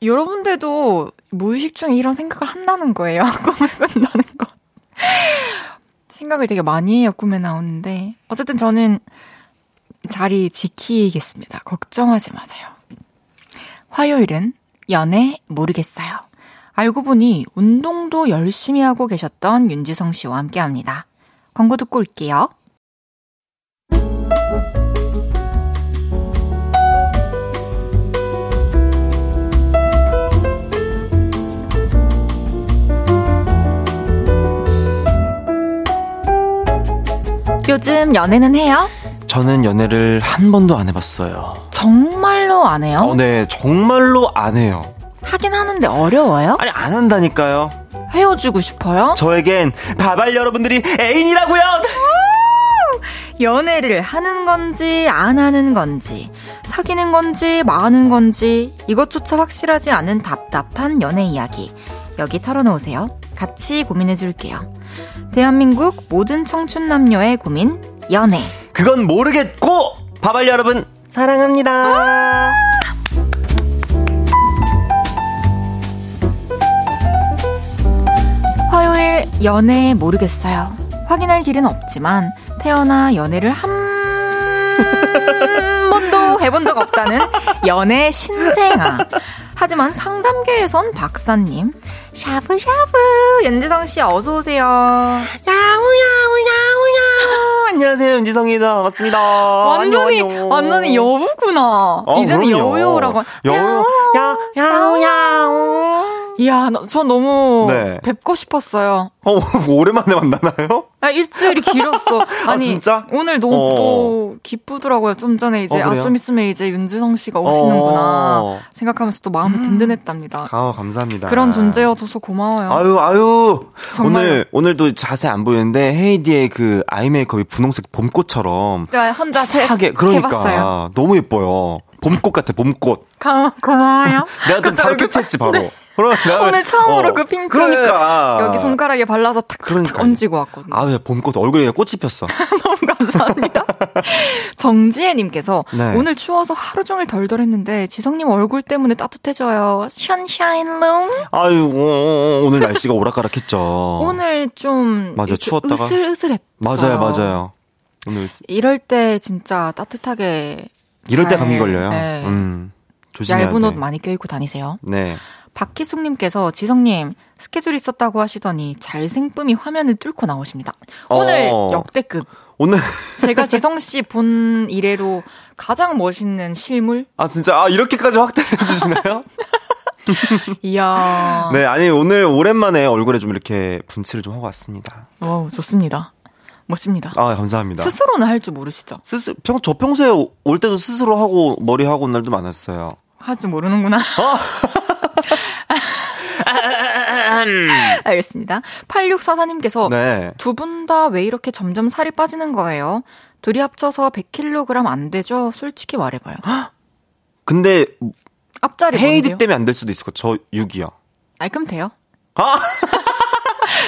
여러분들도 무의식 중에 이런 생각을 한다는 거예요. (laughs) 꿈을 꾼다는 거. 생각을 되게 많이 해요, 꿈에 나오는데. 어쨌든 저는 자리 지키겠습니다. 걱정하지 마세요. 화요일은 연애 모르겠어요. 알고 보니 운동도 열심히 하고 계셨던 윤지성 씨와 함께 합니다. 광고 듣고 올게요. 요즘 연애는 해요? 저는 연애를 한 번도 안 해봤어요. 정말로 안 해요? 어, 네, 정말로 안 해요. 하긴 하는데 어려워요? 아니, 안 한다니까요. 헤어지고 싶어요? 저에겐 바발 여러분들이 애인이라고요! 연애를 하는 건지 안 하는 건지 사귀는 건지 마는 건지 이것조차 확실하지 않은 답답한 연애 이야기 여기 털어놓으세요. 같이 고민해 줄게요. 대한민국 모든 청춘 남녀의 고민 연애 그건 모르겠고, 바발 여러분, 사랑합니다. 화요일 연애 모르겠어요. 확인할 길은 없지만 태어나 연애를 한 (laughs) 번도 해본 적 없다는 연애 신생아. 하지만 상담계에선 박사님, 샤브샤브 연지성 씨 어서 오세요. (laughs) 안녕하세요, 윤지성입니다. 반갑습니다. 완전히 안녕. 완전히 여우구나. 어, 이제는 그럼요. 여우여우라고. 여우, 야, 야우, 야우. 이야, 나- 저 너무 네. 뵙고 싶었어요. 어, (laughs) 오랜만에 만나나요? 아, 일주일이 길었어. (laughs) 아니, 진짜? 오늘 너무 어. 또 기쁘더라고요. 좀 전에 이제, 어, 아? 좀 있으면 이제 윤지성 씨가 오시는구나. 어. 생각하면서 또 마음이 든든했답니다. 아, 감사합니다. 그런 존재여줘서 고마워요. 아유, 아유. 정말요. 오늘, 오늘도 자세히 안 보이는데, 헤이디의 그 아이 메이크업이 분홍색 봄꽃처럼. 제가 혼자 해, 하게, 그러니까. 해봤어요. 너무 예뻐요. 봄꽃 같아, 봄꽃. 고, 고마워요. (laughs) 내가 좀 바로 그쵸. 캐치했지, 바로. 네. 왜- (laughs) 오늘 처음으로 어, 그 핑크. 그러니까. 여기 손가락에 발라서 탁, 탁, 탁 그러니까요. 얹고 왔거든요. 아, 왜 봄꽃 얼굴에 꽃이 폈어. (laughs) 너무 감사합니다. (laughs) 정지혜님께서 네. 오늘 추워서 하루 종일 덜덜했는데 지성님 얼굴 때문에 따뜻해져요. 션샤인 룸. 아유, 어, 어, 어, 오늘 날씨가 오락가락했죠. 오늘 좀 어. 맞아, 추웠다가. 으슬으슬했어요. 맞아요, 맞아요. 오늘 이럴 때 진짜 따뜻하게 이럴 때 잘, 감기 걸려요. 네. 음. 조심해야 얇은 돼. 옷 많이 껴입고 다니세요. 네. 박희숙님께서 지성님 스케줄 있었다고 하시더니 잘생쁨이 화면을 뚫고 나오십니다. 오늘 어. 역대급. 오늘 제가 (laughs) 지성 씨 본 이래로 가장 멋있는 실물? 아 진짜 아 이렇게까지 확대해 주시나요? (laughs) 이야. 네, 아니 오늘 오랜만에 얼굴에 좀 이렇게 분칠을 좀 하고 왔습니다. 어우, 좋습니다. 멋집니다. 아, 감사합니다. 스스로는 할 줄 모르시죠? 스스 평, 저 평소에 올 때도 스스로 하고 머리 하고 온 날도 많았어요. 하지 모르는구나. (laughs) 알겠습니다. 8644님께서 네. 두분 다 왜 이렇게 점점 살이 빠지는 거예요? 둘이 합쳐서 100kg 안 되죠? 솔직히 말해봐요. 근데 앞자리 헤이디? 때문에 안 될 수도 있을 것. 저 6이요. 아니, 그럼 돼요. 아,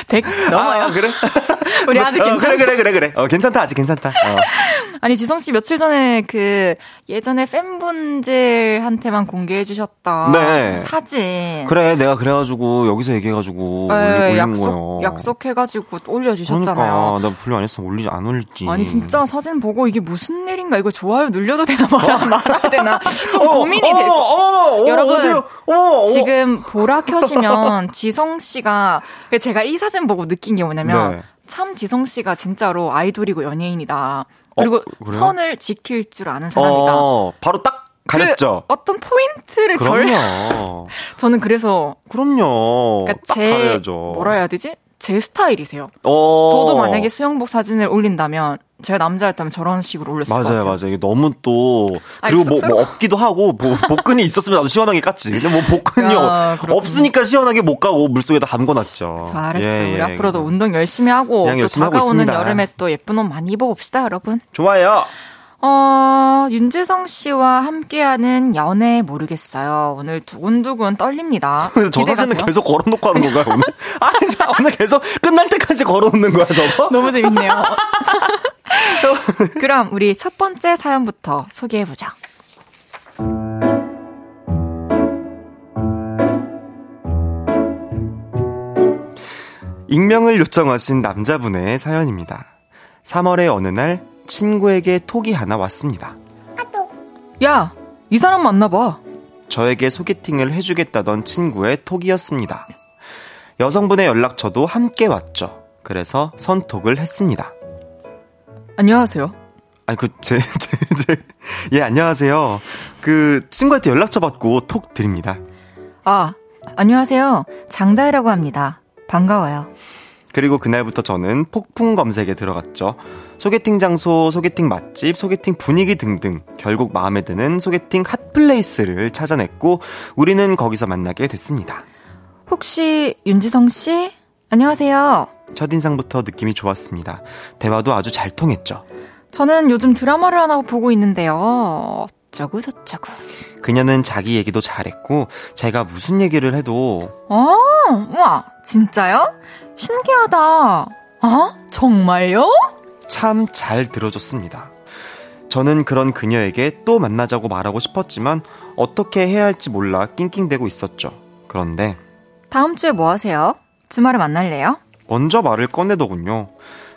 100 넘어요. 아, 그래? (laughs) 우리 아직 어, 괜찮아. 그래, 그래, 그래, 그래. 어, 괜찮다, 아직 괜찮다. 어. (laughs) 아니, 지성 씨 며칠 전에 그 예전에 팬분들한테만 공개해 주셨던 네. 사진. 그래, 내가 그래가지고 여기서 얘기해가지고 네, 약속, 거예요. 약속해가지고 올려주셨잖아요. 그러니까 나 분류 안 했으면 올리지 안 올릴지. 아니 진짜 사진 보고 이게 무슨 일인가 이거 좋아요 눌려도 되나 말아, 말아야 되나 좀 (laughs) 어, 고민이 어, 되고 어, 어, 여러분? 어, 어. 지금 보라 켜시면 지성 씨가 제가 이 사진 보고 느낀 게 뭐냐면 네. 참 지성 씨가 진짜로 아이돌이고 연예인이다 그리고 어? 선을 지킬 줄 아는 사람이다 어, 바로 딱 가렸죠. 그 어떤 포인트를 절. (laughs) 저는 그래서 그럼요. 그러니까 딱제 가려야죠. 뭐라 해야 되지 제 스타일이세요 어. 저도 만약에 수영복 사진을 올린다면 제가 남자였다면 저런 식으로 올렸을 것 맞아요, 같아요 맞아요. 이게 너무 또 아니, 그리고 뭐. 뭐 없기도 하고 뭐 복근이 있었으면 나도 시원하게 깠지. 근데 뭐 복근이 야. 없으니까 시원하게 못 가고 물속에다 담궈놨죠. 잘했어요. 예, 우리 예, 앞으로도 예. 운동 열심히 하고 그냥 또 열심히 하고 다가오는 있습니다. 여름에 또 예쁜 옷 많이 입어봅시다, 여러분. 좋아요. 어, 윤지성 씨와 함께하는 연애 모르겠어요. 오늘 두근두근 떨립니다. (laughs) 저 사진은? 계속 걸어놓고 하는 건가요 오늘? (laughs) 아니 자, 오늘 계속 끝날 때까지 걸어놓는 거야 저거? (laughs) 너무 재밌네요. 그럼 우리 첫 번째 사연부터 소개해보죠. 익명을 요청하신 남자분의 사연입니다. 3월의 어느 날 친구에게 톡이 하나 왔습니다. 야, 이 사람 만나봐. 저에게 소개팅을 해주겠다던 친구의 톡이었습니다. 여성분의 연락처도 함께 왔죠. 그래서 선톡을 했습니다. 안녕하세요. 아니, 그, 제, (laughs) 제, 제, 예, 안녕하세요. 그, 친구한테 연락처 받고 톡 드립니다. 아, 안녕하세요. 장다혜라고 합니다. 반가워요. 그리고 그날부터 저는 폭풍 검색에 들어갔죠. 소개팅 장소, 소개팅 맛집, 소개팅 분위기 등등 결국 마음에 드는 소개팅 핫플레이스를 찾아냈고 우리는 거기서 만나게 됐습니다. 혹시 윤지성 씨? 안녕하세요. 첫인상부터 느낌이 좋았습니다. 대화도 아주 잘 통했죠. 저는 요즘 드라마를 하나 보고 있는데요. 어쩌고 저쩌고. 그녀는 자기 얘기도 잘했고 제가 무슨 얘기를 해도 어, 우와, 진짜요? 신기하다. 아, 정말요? 참 잘 들어줬습니다. 저는 그런 그녀에게 또 만나자고 말하고 싶었지만 어떻게 해야 할지 몰라 낑낑대고 있었죠. 그런데 다음 주에 뭐 하세요? 주말에 만날래요? 먼저 말을 꺼내더군요.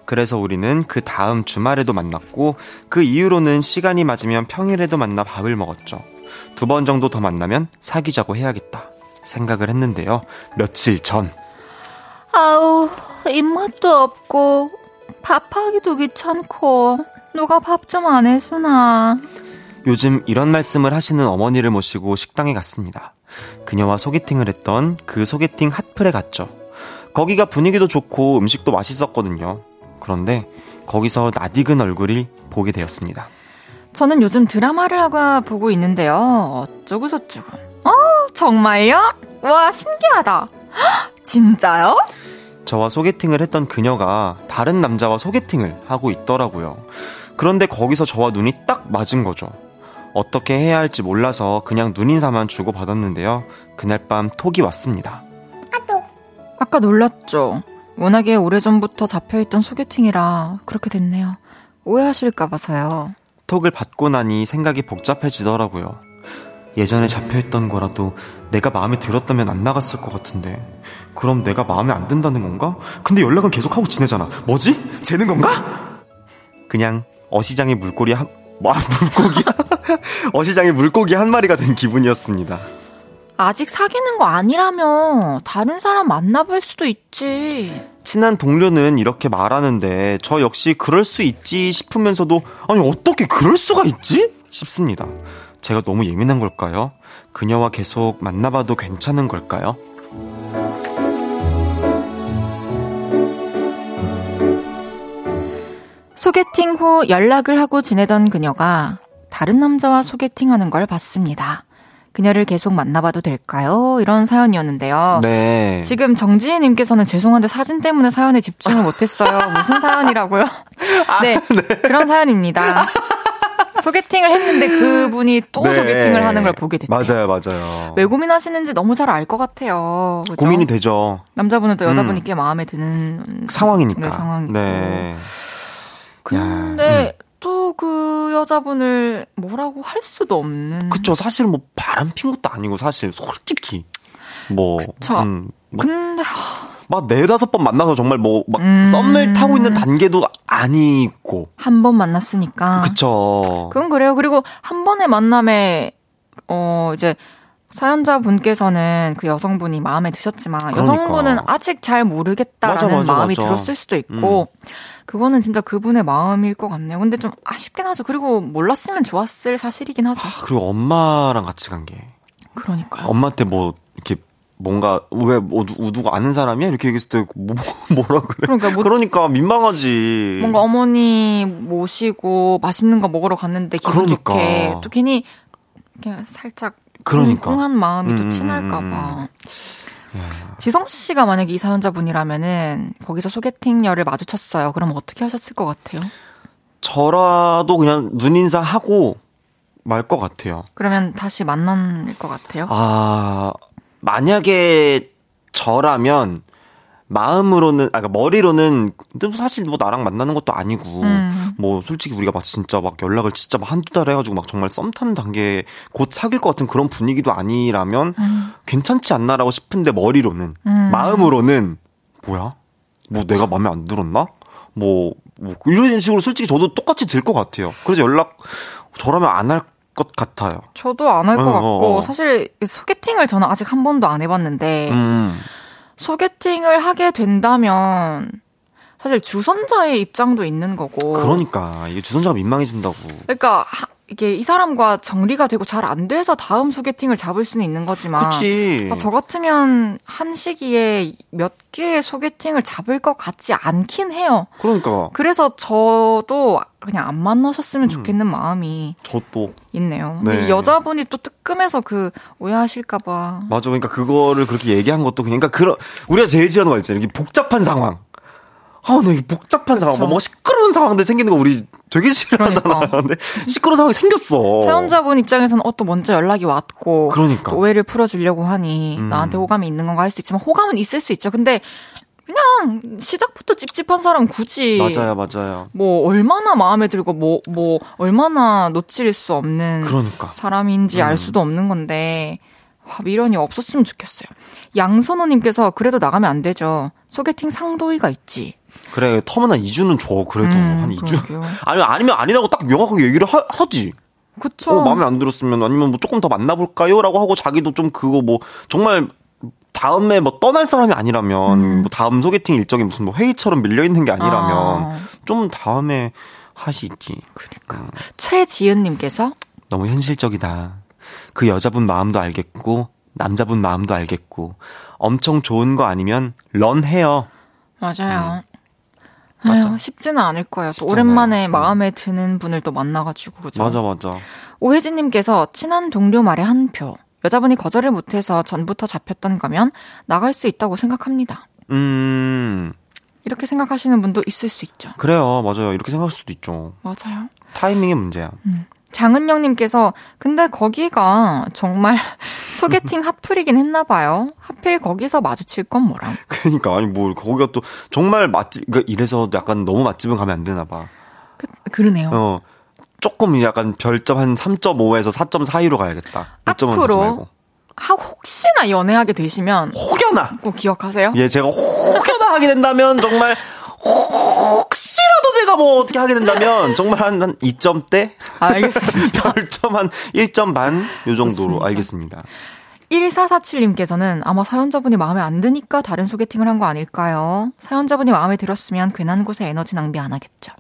그래서 우리는 그 다음 주말에도 만났고 그 이후로는 시간이 맞으면 평일에도 만나 밥을 먹었죠. 두 번 정도 더 만나면 사귀자고 해야겠다 생각을 했는데요. 며칠 전 아우, 입맛도 없고, 밥하기도 귀찮고, 누가 밥 좀 안 해주나. 요즘 이런 말씀을 하시는 어머니를 모시고 식당에 갔습니다. 그녀와 소개팅을 했던 그 소개팅 핫플에 갔죠. 거기가 분위기도 좋고 음식도 맛있었거든요. 그런데 거기서 낯익은 얼굴이 보게 되었습니다. 저는 요즘 드라마를 하고 보고 있는데요. 어쩌고 저쩌고. 어, 정말요? 와, 신기하다. 헉, (gasps) 진짜요? 저와 소개팅을 했던 그녀가 다른 남자와 소개팅을 하고 있더라고요. 그런데 거기서 저와 눈이 딱 맞은 거죠. 어떻게 해야 할지 몰라서 그냥 눈인사만 주고 받았는데요. 그날 밤 톡이 왔습니다. 아까 놀랐죠? 워낙에 오래전부터 잡혀있던 소개팅이라 그렇게 됐네요. 오해하실까봐서요. 톡을 받고 나니 생각이 복잡해지더라고요. 예전에 잡혀있던 거라도 내가 마음에 들었다면 안 나갔을 것 같은데 그럼 내가 마음에 안 든다는 건가? 근데 연락은 계속하고 지내잖아. 뭐지? 쟤는 건가? 그냥 어시장의 물고기 한 뭐, 물고기 (laughs) 어시장의 물고기 한 마리가 된 기분이었습니다. 아직 사귀는 거 아니라면 다른 사람 만나볼 수도 있지. 친한 동료는 이렇게 말하는데 저 역시 그럴 수 있지 싶으면서도 아니 어떻게 그럴 수가 있지? 싶습니다. 제가 너무 예민한 걸까요? 그녀와 계속 만나봐도 괜찮은 걸까요? 소개팅 후 연락을 하고 지내던 그녀가 다른 남자와 소개팅하는 걸 봤습니다. 그녀를 계속 만나봐도 될까요? 이런 사연이었는데요. 네. 지금 정지혜님께서는 죄송한데 사진 때문에 사연에 집중을 못했어요. (laughs) 무슨 사연이라고요? 네, 그런 사연입니다. 소개팅을 했는데 그분이 또 네. 소개팅을 하는 걸 보게 됐대요. 맞아요, 맞아요. 왜 고민하시는지 너무 잘 알 것 같아요. 그죠? 고민이 되죠. 남자분은 또 여자분이 꽤 마음에 드는 상황이니까. 네, 상황이고. 네. 근데 또 그 여자분을 뭐라고 할 수도 없는. 그쵸. 사실 뭐 바람 핀 것도 아니고 사실 솔직히 뭐 그쵸. 음, 뭐 근데 막 네다섯 번 만나서 정말 뭐막 음. 썸을 타고 있는 단계도 아니고. 한 번 만났으니까. 그쵸. 그건 그래요. 그리고 한 번의 만남에 어 이제 사연자 분께서는 그 여성분이 마음에 드셨지만 그러니까. 여성분은 아직 잘 모르겠다라는 맞아, 맞아, 마음이 맞아. 들었을 수도 있고 그거는 진짜 그분의 마음일 것 같네요. 근데 좀 아쉽긴 하죠. 그리고 몰랐으면 좋았을 사실이긴 하죠. 아, 그리고 엄마랑 같이 간 게. 그러니까요. 엄마한테 뭐 이렇게 뭔가 왜 뭐, 누- 누구 아는 사람이야 이렇게 얘기했을 때 뭐, (laughs) 뭐라 그래? 그러니까 뭐- 그러니까 민망하지. 뭔가 어머니 모시고 맛있는 거 먹으러 갔는데 기분 그러니까. 좋게 또 괜히 그냥 살짝 그러니까. 쿵쿵한 마음이 음, 또 음, 티날까봐. 지성 씨가 만약에 이 사연자분이라면은 거기서 소개팅녀를 마주쳤어요. 그럼 어떻게 하셨을 것 같아요? 저라도 그냥 눈인사 하고 말 것 같아요. 그러면 다시 만날 것 같아요? 아 만약에 저라면 마음으로는 아 그러니까 머리로는 사실 뭐 나랑 만나는 것도 아니고 음. 뭐 솔직히 우리가 막 진짜 막 연락을 진짜 막 한두 달 해가지고 막 정말 썸 타는 단계 곧 사귈 것 같은 그런 분위기도 아니라면 괜찮지 않나라고 싶은데 머리로는 음. 마음으로는 뭐야? 뭐 내가 마음에 안 들었나? 뭐, 뭐 이런 식으로 솔직히 저도 똑같이 들 것 같아요. 그래서 연락 저라면 안할 것 같아요. 저도 안 할것 어, 같고 어, 어. 사실 소개팅을 저는 아직 한 번도 안 해봤는데 음 소개팅을 하게 된다면 사실 주선자의 입장도 있는 거고. 그러니까. 이게 주선자가 민망해진다고. 그러니까 하- 이게 이 사람과 정리가 되고 잘 안 돼서 다음 소개팅을 잡을 수는 있는 거지만 그치. 아, 저 같으면 한 시기에 몇 개의 소개팅을 잡을 것 같지 않긴 해요. 그러니까 그래서 저도 그냥 안 만나셨으면 좋겠는 마음이 저도 있네요. 네. 여자분이 또 뜨끔해서 그 오해하실까봐. 맞아. 그러니까 그거를 그렇게 얘기한 것도 그냥 그러니까 그런 우리가 제일 싫어하는 거 있잖아요. 이게 복잡한 상황. 아, 나 이 복잡한 상황, 그쵸. 뭐 시끄러운 상황들 생기는 거 우리 되게 싫어하잖아. 그러니까. (laughs) 근데 시끄러운 상황이 생겼어. 사연자분 입장에서는 어 또 먼저 연락이 왔고 그러니까. 또 오해를 풀어주려고 하니 음. 나한테 호감이 있는 건가 할 수 있지만 호감은 있을 수 있죠. 근데 그냥 시작부터 찝찝한 사람 굳이 맞아요, 맞아요. 뭐 얼마나 마음에 들고 뭐뭐 얼마나 놓칠 수 없는 그러니까. 사람인지 음. 알 수도 없는 건데 와, 미련이 없었으면 좋겠어요. 양선호님께서 그래도 나가면 안 되죠. 소개팅 상도위가 있지. 그래, 텀은 한 2주는 줘. 그래도 음, 한 2주. 그러게요. (laughs) 아니면 아니면 아니라고 딱 명확하게 얘기를 하, 하지. 그쵸. 어, 마음에 안 들었으면 아니면 뭐 조금 더 만나볼까요? 라고 하고 자기도 좀 그거 뭐 정말 다음에 뭐 떠날 사람이 아니라면 음. 뭐 다음 소개팅 일정이 무슨 뭐 회의처럼 밀려 있는 게 아니라면 아. 좀 다음에 하시지. 그러니까. 최지은님께서 너무 현실적이다. 그 여자분 마음도 알겠고 남자분 마음도 알겠고 엄청 좋은 거 아니면 런 해요. 맞아요. 음. 맞아. 아유, 쉽지는 않을 거예요. 또 쉽지 오랜만에 않아요. 마음에 드는 분을 또 만나가지고 그죠? 맞아 맞아. 오혜진님께서 친한 동료 말에 한 표. 여자분이 거절을 못해서 전부터 잡혔던 거면 나갈 수 있다고 생각합니다. 음 이렇게 생각하시는 분도 있을 수 있죠. 그래요 맞아요 이렇게 생각할 수도 있죠. 맞아요. 타이밍의 문제야. 장은영님께서 근데 거기가 정말 (laughs) 소개팅 핫플이긴 했나 봐요. 하필 거기서 마주칠 건 뭐람. 그러니까 아니 뭐 거기가 또 정말 맛집 그러니까 이래서 약간 너무 맛집은 가면 안 되나 봐. 그, 그러네요. 어 조금 약간 별점 한 3.5에서 4.4 사이로 가야겠다. 5점은 가지 앞으로. 하, 혹시나 연애하게 되시면 혹여나 꼭 기억하세요. 예 제가 혹여나 하게 된다면 정말 (laughs) 혹시 라도 제가 뭐 어떻게 하게 된다면 정말 한, 한 2점대 알겠습니다. 별점 (laughs) 한 1점 반 요 정도로 좋습니다. 알겠습니다. 1447님께서는 아마 사연자분이 마음에 안 드니까 다른 소개팅을 한 거 아닐까요? 사연자분이 마음에 들었으면 괜한 곳에 에너지 낭비 안 하겠죠.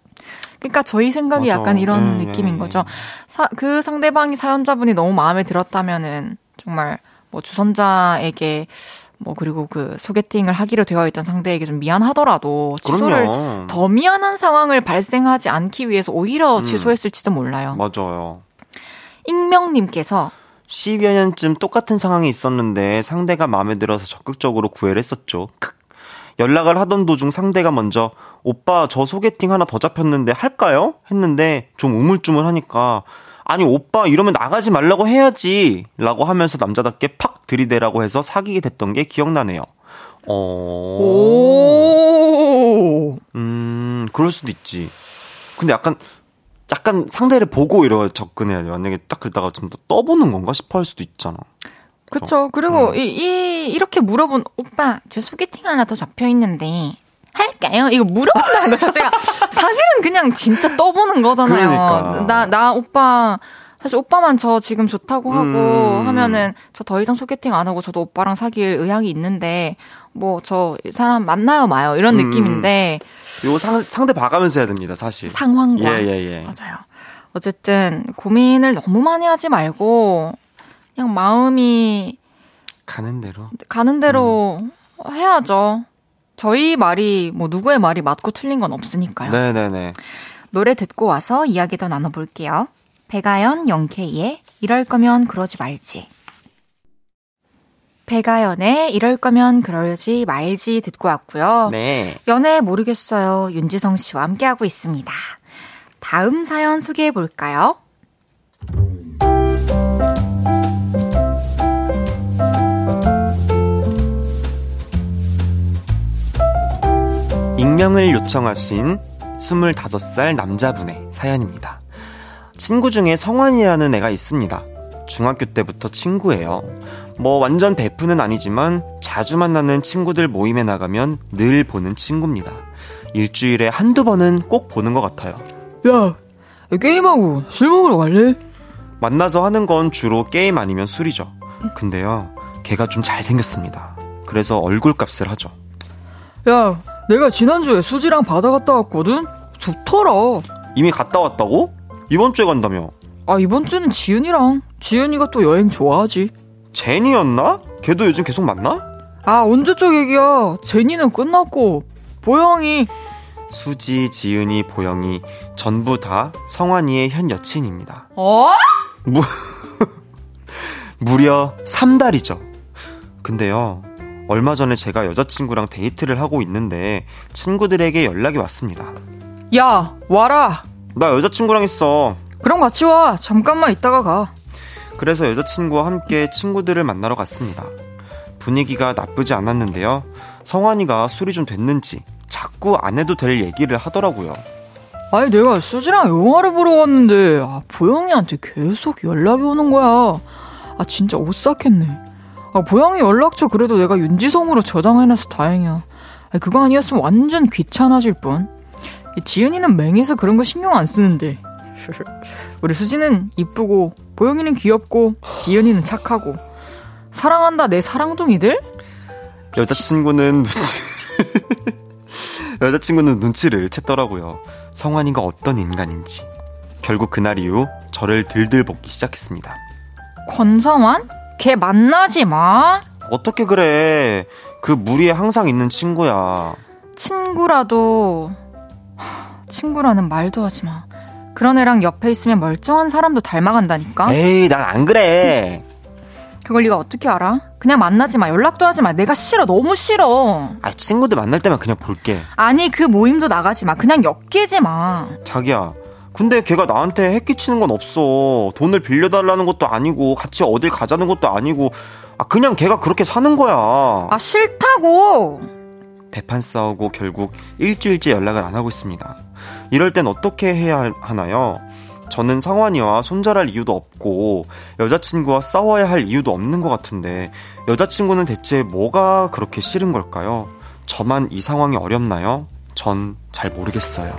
그러니까 저희 생각이 맞아. 약간 이런 예, 느낌인 예, 거죠. 사, 그 상대방이 사연자분이 너무 마음에 들었다면은 정말 뭐 주선자에게 뭐 그리고 그 소개팅을 하기로 되어 있던 상대에게 좀 미안하더라도 취소를 그럼요. 더 미안한 상황을 발생하지 않기 위해서 오히려 음. 취소했을지도 몰라요. 맞아요. 익명님께서 10여 년쯤 똑같은 상황이 있었는데 상대가 마음에 들어서 적극적으로 구애를 했었죠. 크. 연락을 하던 도중 상대가 먼저 오빠 저 소개팅 하나 더 잡혔는데 할까요? 했는데 좀 우물쭈물하니까 아니 오빠 이러면 나가지 말라고 해야지 라고 하면서 남자답게 팍 들이대라고 해서 사귀게 됐던 게 기억나네요. 어... 오. 음, 그럴 수도 있지. 근데 약간, 약간 상대를 보고 이러 접근해야 돼. 만약에 딱 그러다가 좀 더 떠보는 건가 싶어 할 수도 있잖아. 그쵸. 그리고 이, 이, 이렇게 물어본, 오빠, 저 소개팅 하나 더 잡혀 있는데, 할까요? 이거 물어본다는 거 자체가 (laughs) 사실은 그냥 진짜 떠보는 거잖아요. 그러니까. 나, 나 오빠, 사실 오빠만 저 지금 좋다고 하고 음. 하면은 저 더 이상 소개팅 안 하고 저도 오빠랑 사귈 의향이 있는데, 뭐 저 사람 만나요 마요 이런 음. 느낌인데, 요거 상, 상대 봐가면서 해야 됩니다, 사실. 상황과. 예, 예, 예. 맞아요. 어쨌든 고민을 너무 많이 하지 말고, 그냥 마음이 가는 대로. 가는 대로 음. 해야죠. 저희 말이 뭐 누구의 말이 맞고 틀린 건 없으니까요. 네네네. 노래 듣고 와서 이야기 더 나눠볼게요. 배가연 영케이의 이럴 거면 그러지 말지. 배가연의 이럴 거면 그러지 말지 듣고 왔고요. 네. 연애 모르겠어요. 윤지성 씨와 함께하고 있습니다. 다음 사연 소개해 볼까요? 익명을 요청하신 25살 남자분의 사연입니다. 친구 중에 성환이라는 애가 있습니다. 중학교 때부터 친구예요. 뭐 완전 베프는 아니지만 자주 만나는 친구들 모임에 나가면 늘 보는 친구입니다. 일주일에 한두 번은 꼭 보는 것 같아요. 야, 게임하고 술 먹으러 갈래? 만나서 하는 건 주로 게임 아니면 술이죠. 근데요, 걔가 좀 잘생겼습니다. 그래서 얼굴 값을 하죠. 야, 내가 지난주에 수지랑 바다 갔다 왔거든? 좋더라. 이미 갔다 왔다고? 이번 주에 간다며? 아, 이번 주는 지은이랑. 지은이가 또 여행 좋아하지. 제니였나? 걔도 요즘 계속 만나? 아, 언제적 얘기야. 제니는 끝났고, 보영이. 수지, 지은이, 보영이 전부 다 성환이의 현 여친입니다. 어? 무, (laughs) 무려 3달이죠. 근데요, 얼마 전에 제가 여자친구랑 데이트를 하고 있는데 친구들에게 연락이 왔습니다. 야, 와라. 나 여자친구랑 있어. 그럼 같이 와. 잠깐만 있다가 가. 그래서 여자친구와 함께 친구들을 만나러 갔습니다. 분위기가 나쁘지 않았는데요. 성환이가 술이 좀 됐는지 자꾸 안 해도 될 얘기를 하더라고요. 아니, 내가 수지랑 영화를 보러 갔는데, 아, 보영이한테 계속 연락이 오는 거야. 아, 진짜 오싹했네. 아, 보영이 연락처 그래도 내가 윤지성으로 저장해놔서 다행이야. 아, 그거 아니었으면 완전 귀찮아질 뻔. 지은이는 맹해서 그런 거 신경 안 쓰는데. (laughs) 우리 수지는 이쁘고, 보영이는 귀엽고, 지은이는 착하고. 사랑한다, 내 사랑둥이들? 여자친구는 눈치 (laughs) 여자친구는 눈치를 챘더라고요. 성환이가 어떤 인간인지. 결국 그날 이후 저를 들들 볶기 시작했습니다. 권성환? 걔 만나지 마. 어떻게 그래? 그 무리에 항상 있는 친구야. 친구라도 하, 친구라는 말도 하지 마. 그런 애랑 옆에 있으면 멀쩡한 사람도 닮아간다니까. 에이, 난 안 그래. 그걸 네가 어떻게 알아? 그냥 만나지 마. 연락도 하지 마. 내가 싫어. 너무 싫어. 아, 친구들 만날 때만 그냥 볼게. 아니 그 모임도 나가지 마. 그냥 엮이지 마. 자기야. 근데 걔가 나한테 해 끼치는 건 없어. 돈을 빌려달라는 것도 아니고, 같이 어딜 가자는 것도 아니고, 아, 그냥 걔가 그렇게 사는 거야. 아 싫다고. 대판 싸우고 결국 일주일째 연락을 안 하고 있습니다. 이럴 땐 어떻게 해야 하나요? 저는 성환이와 손절할 이유도 없고 여자친구와 싸워야 할 이유도 없는 것 같은데 여자친구는 대체 뭐가 그렇게 싫은 걸까요? 저만 이 상황이 어렵나요? 전 잘 모르겠어요.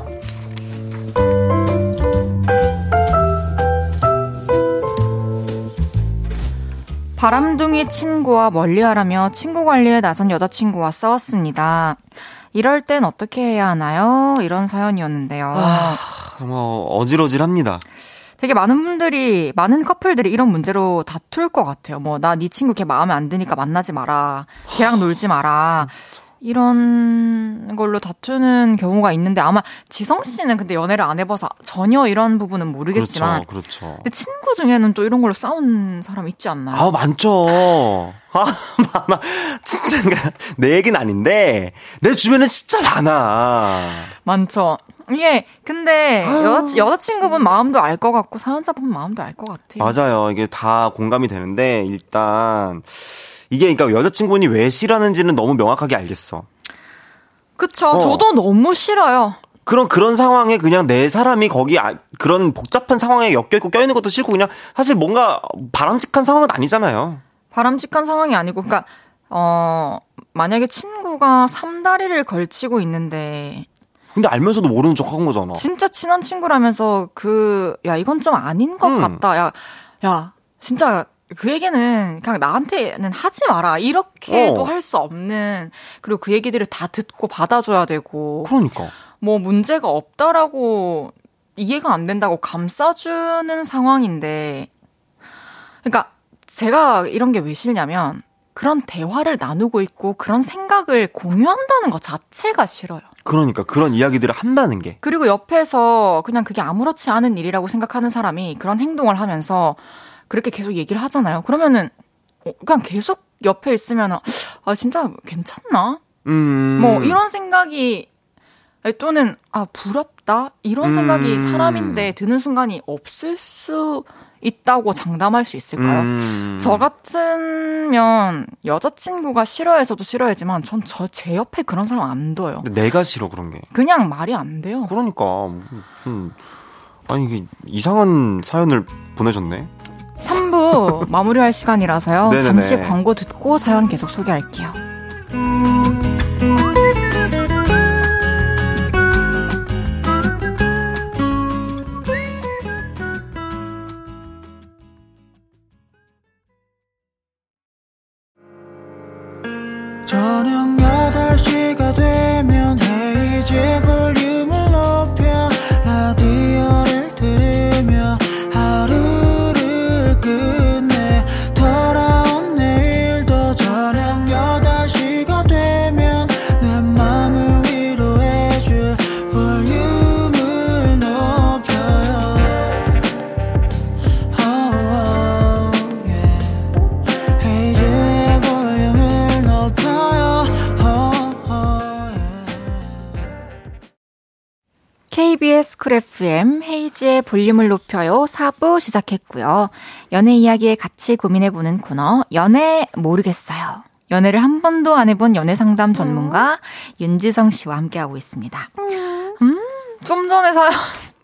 바람둥이 친구와 멀리하라며 친구 관리에 나선 여자친구와 싸웠습니다. 이럴 땐 어떻게 해야 하나요? 이런 사연이었는데요. 아, 정말 어질어질합니다. 되게 많은 분들이 많은 커플들이 이런 문제로 다툴 것 같아요. 뭐 나 네 친구 걔 마음에 안 드니까 만나지 마라. 걔랑 놀지 마라. 이런 걸로 다투는 경우가 있는데 아마 지성 씨는 근데 연애를 안 해봐서 전혀 이런 부분은 모르겠지만 그렇죠, 그렇죠. 근데 친구 중에는 또 이런 걸로 싸운 사람 있지 않나요? 아, 많죠. (laughs) 아, 많아. 진짜, 그러니까 내 얘기는 아닌데, 내 주변에 진짜 많아. 많죠. 예, 근데 아유, 여자, 여자친구분 마음도 알 것 같고 사연자분 마음도 알 것 같아요. 맞아요. 이게 다 공감이 되는데, 일단, 이게 그러니까 여자친구분이 왜 싫어하는지는 너무 명확하게 알겠어. 그쵸. 어. 저도 너무 싫어요. 그런, 그런 상황에 그냥 내 사람이 거기, 아, 그런 복잡한 상황에 엮여 있고 껴 있는 것도 싫고, 그냥 사실 뭔가 바람직한 상황은 아니잖아요. 바람직한 상황이 아니고, 그러니까 어 만약에 친구가 삼다리를 걸치고 있는데 근데 알면서도 모르는 척 하는 거잖아. 진짜 친한 친구라면서 그 야 이건 좀 아닌 것 음. 같다. 야 야 진짜 그 얘기는 그냥 나한테는 하지 마라. 이렇게도 어. 할수 없는 그리고 그 얘기들을 다 듣고 받아줘야 되고 그러니까. 뭐 문제가 없다라고 이해가 안 된다고 감싸주는 상황인데, 그러니까 제가 이런 게 왜 싫냐면 그런 대화를 나누고 있고 그런 생각을 공유한다는 것 자체가 싫어요. 그러니까 그런 이야기들을 한다는 게. 그리고 옆에서 그냥 그게 아무렇지 않은 일이라고 생각하는 사람이 그런 행동을 하면서 그렇게 계속 얘기를 하잖아요. 그러면은 어, 그냥 계속 옆에 있으면 아 진짜 괜찮나? 음. 뭐 이런 생각이 또는 아 부럽다 이런 생각이 음. 사람인데 드는 순간이 없을 수 있다고 장담할 수 있을까요? 음. 저 같으면 여자친구가 싫어해서도 싫어하지만 전 저 제 옆에 그런 사람 안 둬요. 내가 싫어 그런 게. 그냥 말이 안 돼요. 그러니까 무슨 아니 이게 이상한 사연을 보내줬네. 3부 마무리할 시간이라서요. 네네네. 잠시 광고 듣고 사연 계속 소개할게요. 볼륨을 높여요 4부 시작했고요. 연애 이야기에 같이 고민해보는 코너 연애 모르겠어요. 연애를 한 번도 안 해본 연애 상담 전문가 윤지성 씨와 함께하고 있습니다. 음, 좀 전에 사연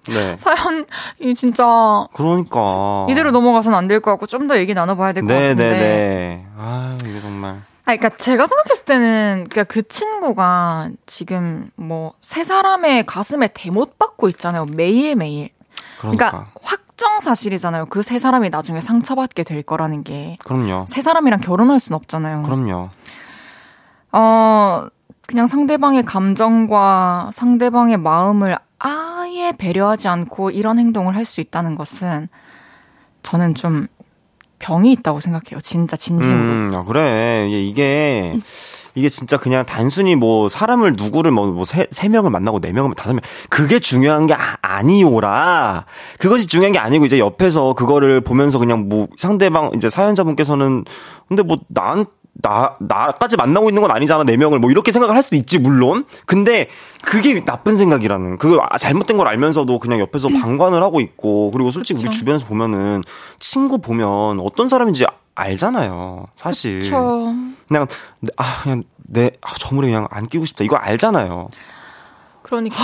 네. (laughs) 사연이 진짜 그러니까 이대로 넘어가서는 안 될 것 같고 좀 더 얘기 나눠봐야 될 것 같은데. 네네네. 아 이게 정말. 아, 그러니까 제가 생각했을 때는 그러니까 그 친구가 지금 뭐 세 사람의 가슴에 대못 받고 있잖아요 매일 매일. 그러니까. 그러니까 확정 사실이잖아요. 그 세 사람이 나중에 상처받게 될 거라는 게. 그럼요. 세 사람이랑 결혼할 순 없잖아요. 그럼요. 어 그냥 상대방의 감정과 상대방의 마음을 아예 배려하지 않고 이런 행동을 할 수 있다는 것은 저는 좀 병이 있다고 생각해요. 진짜 진심으로. 음, 아, 그래. 이게 이게 진짜 그냥 단순히 뭐 사람을 누구를 뭐세 세 명을 만나고 네 명을 다섯 명 그게 중요한 게 아, 니오라 그것이 중요한 게 아니고 이제 옆에서 그거를 보면서 그냥 뭐 상대방 이제 사연자분께서는 근데 뭐난 나, 나까지 만나고 있는 건 아니잖아, 네 명을. 뭐, 이렇게 생각을 할 수도 있지, 물론. 근데, 그게 나쁜 생각이라는, 그걸 아, 잘못된 걸 알면서도 그냥 옆에서 방관을 하고 있고, 그리고 솔직히 그쵸. 우리 주변에서 보면은, 친구 보면 어떤 사람인지 알잖아요, 사실. 그쵸. 그냥, 아, 그냥, 내, 아, 저물에 그냥 안 끼고 싶다. 이거 알잖아요. 그러니까.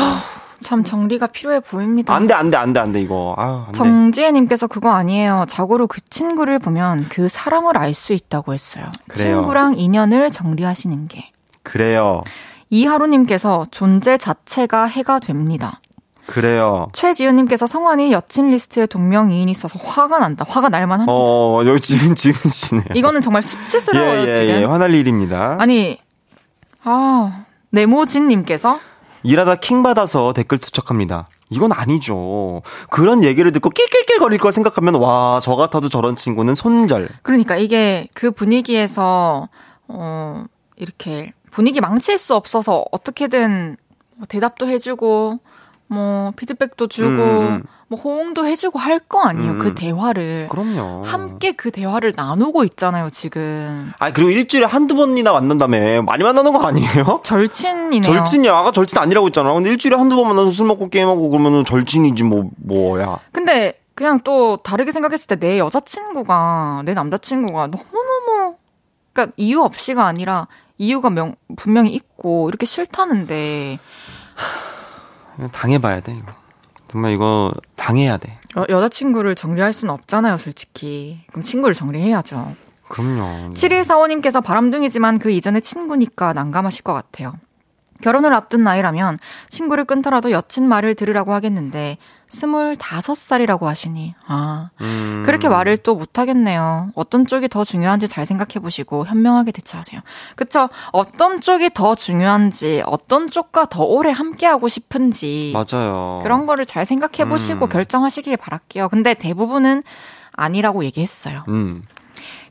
참 정리가 필요해 보입니다. 안 돼, 안 돼, 안 돼, 안 돼, 이거. 아, 정지혜님께서 그거 아니에요. 자고로 그 친구를 보면 그 사람을 알 수 있다고 했어요. 그래요. 친구랑 인연을 정리하시는 게. 그래요. 이하루님께서 존재 자체가 해가 됩니다. 그래요. 최지은님께서 성환이 여친 리스트에 동명이인이 있어서 화가 난다. 화가 날만 합니다. 어, 여기 지은, 지은 씨네. 이거는 정말 수치스러워요, 예, 예, 지금. 예, 화날 일입니다. 아니, 아, 네모진님께서 일하다 킹 받아서 댓글 투척합니다. 이건 아니죠. 그런 얘기를 듣고 낄낄낄 거릴 거 생각하면 와, 저 같아도 저런 친구는 손절. 그러니까 이게 그 분위기에서 어 이렇게 분위기 망칠 수 없어서 어떻게든 뭐 대답도 해주고 뭐 피드백도 주고 음. 뭐 호응도 해주고 할 거 아니에요. 그 음. 그 대화를. 그럼요. 함께 그 대화를 나누고 있잖아요, 지금. 아 그리고 일주일에 한두 번이나 만난다며. 많이 만나는 거 아니에요? (laughs) 절친이네요. 절친이야. 아까 절친 아니라고 했잖아. 근데 일주일에 한두 번 만나서 술 먹고 게임하고 그러면은 절친이지 뭐, 뭐야. 근데 그냥 또 다르게 생각했을 때 내 여자친구가, 내 남자친구가 너무너무, 그러니까 이유 없이가 아니라 이유가 명, 분명히 있고 이렇게 싫다는데. 당해봐야 돼, 이거. 정말 이거 당해야 돼. 여, 여자친구를 정리할 수는 없잖아요, 솔직히. 그럼 친구를 정리해야죠. 그럼요. 7145님께서 바람둥이지만 그 이전에 친구니까 난감하실 것 같아요. 결혼을 앞둔 나이라면 친구를 끊더라도 여친 말을 들으라고 하겠는데 스물다섯 살이라고 하시니 아 음. 그렇게 말을 또 못하겠네요. 어떤 쪽이 더 중요한지 잘 생각해 보시고 현명하게 대처하세요. 그쵸? 어떤 쪽이 더 중요한지 어떤 쪽과 더 오래 함께하고 싶은지 맞아요. 그런 거를 잘 생각해 보시고 음. 결정하시길 바랄게요. 근데 대부분은 아니라고 얘기했어요. 음.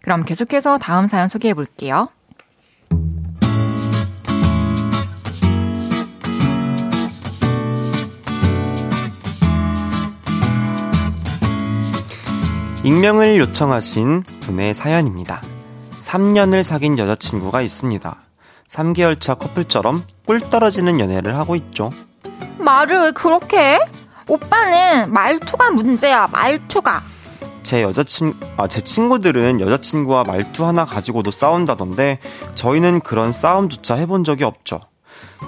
그럼 계속해서 다음 사연 소개해 볼게요. 익명을 요청하신 분의 사연입니다. 3년을 사귄 여자친구가 있습니다. 3개월 차 커플처럼 꿀 떨어지는 연애를 하고 있죠. 말을 왜 그렇게 해? 오빠는 말투가 문제야, 말투가. 제 여자친, 아, 제 친구들은 여자친구와 말투 하나 가지고도 싸운다던데, 저희는 그런 싸움조차 해본 적이 없죠.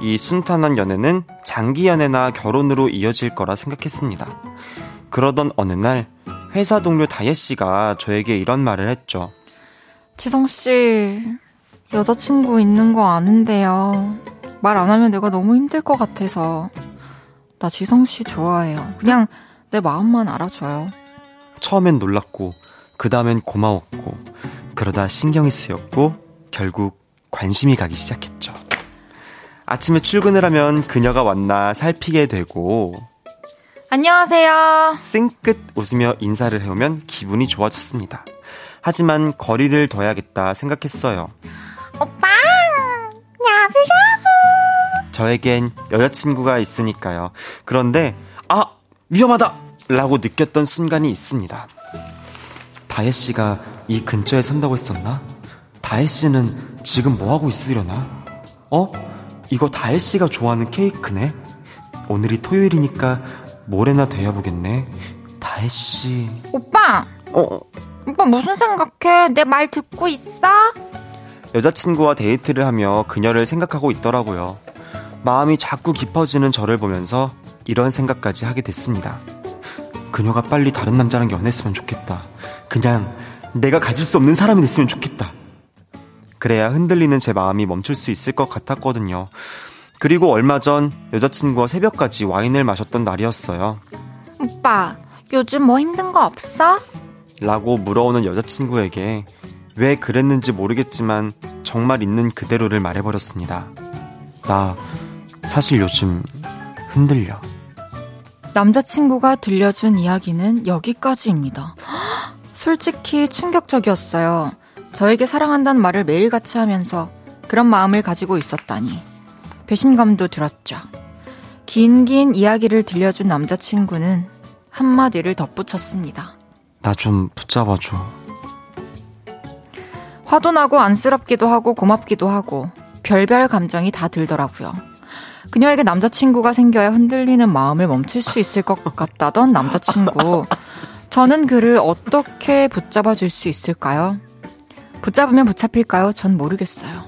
이 순탄한 연애는 장기 연애나 결혼으로 이어질 거라 생각했습니다. 그러던 어느 날, 회사 동료 다혜 씨가 저에게 이런 말을 했죠. 지성 씨, 여자친구 있는 거 아는데요. 말 안 하면 내가 너무 힘들 것 같아서. 나 지성 씨 좋아해요. 그냥 내 마음만 알아줘요. 처음엔 놀랐고, 그 다음엔 고마웠고, 그러다 신경이 쓰였고, 결국 관심이 가기 시작했죠. 아침에 출근을 하면 그녀가 왔나 살피게 되고, 안녕하세요. 싱긋 웃으며 인사를 해오면 기분이 좋아졌습니다. 하지만 거리를 둬야겠다 생각했어요. 오빠, 나보라고. 저에겐 여자친구가 있으니까요. 그런데 아 위험하다! 라고 느꼈던 순간이 있습니다. 다혜 씨가 이 근처에 산다고 했었나? 다혜 씨는 지금 뭐 하고 있으려나? 어? 이거 다혜 씨가 좋아하는 케이크네? 오늘이 토요일이니까 모레나 돼야 보겠네. 다혜 씨. 오빠! 어, 오빠 무슨 생각해? 내 말 듣고 있어? 여자친구와 데이트를 하며 그녀를 생각하고 있더라고요. 마음이 자꾸 깊어지는 저를 보면서 이런 생각까지 하게 됐습니다. 그녀가 빨리 다른 남자랑 연애했으면 좋겠다. 그냥 내가 가질 수 없는 사람이 됐으면 좋겠다. 그래야 흔들리는 제 마음이 멈출 수 있을 것 같았거든요. 그리고 얼마 전 여자친구와 새벽까지 와인을 마셨던 날이었어요. 오빠, 요즘 뭐 힘든 거 없어? 라고 물어오는 여자친구에게 왜 그랬는지 모르겠지만 정말 있는 그대로를 말해버렸습니다. 나 사실 요즘 흔들려. 남자친구가 들려준 이야기는 여기까지입니다. (gasps) 솔직히 충격적이었어요. 저에게 사랑한다는 말을 매일같이 하면서 그런 마음을 가지고 있었다니. 배신감도 들었죠. 긴긴 이야기를 들려준 남자친구는 한마디를 덧붙였습니다. 나 좀 붙잡아줘. 화도 나고 안쓰럽기도 하고 고맙기도 하고 별별 감정이 다 들더라고요. 그녀에게 남자친구가 생겨야 흔들리는 마음을 멈출 수 있을 것 같다던 남자친구. 저는 그를 어떻게 붙잡아 줄 수 있을까요? 붙잡으면 붙잡힐까요? 전 모르겠어요.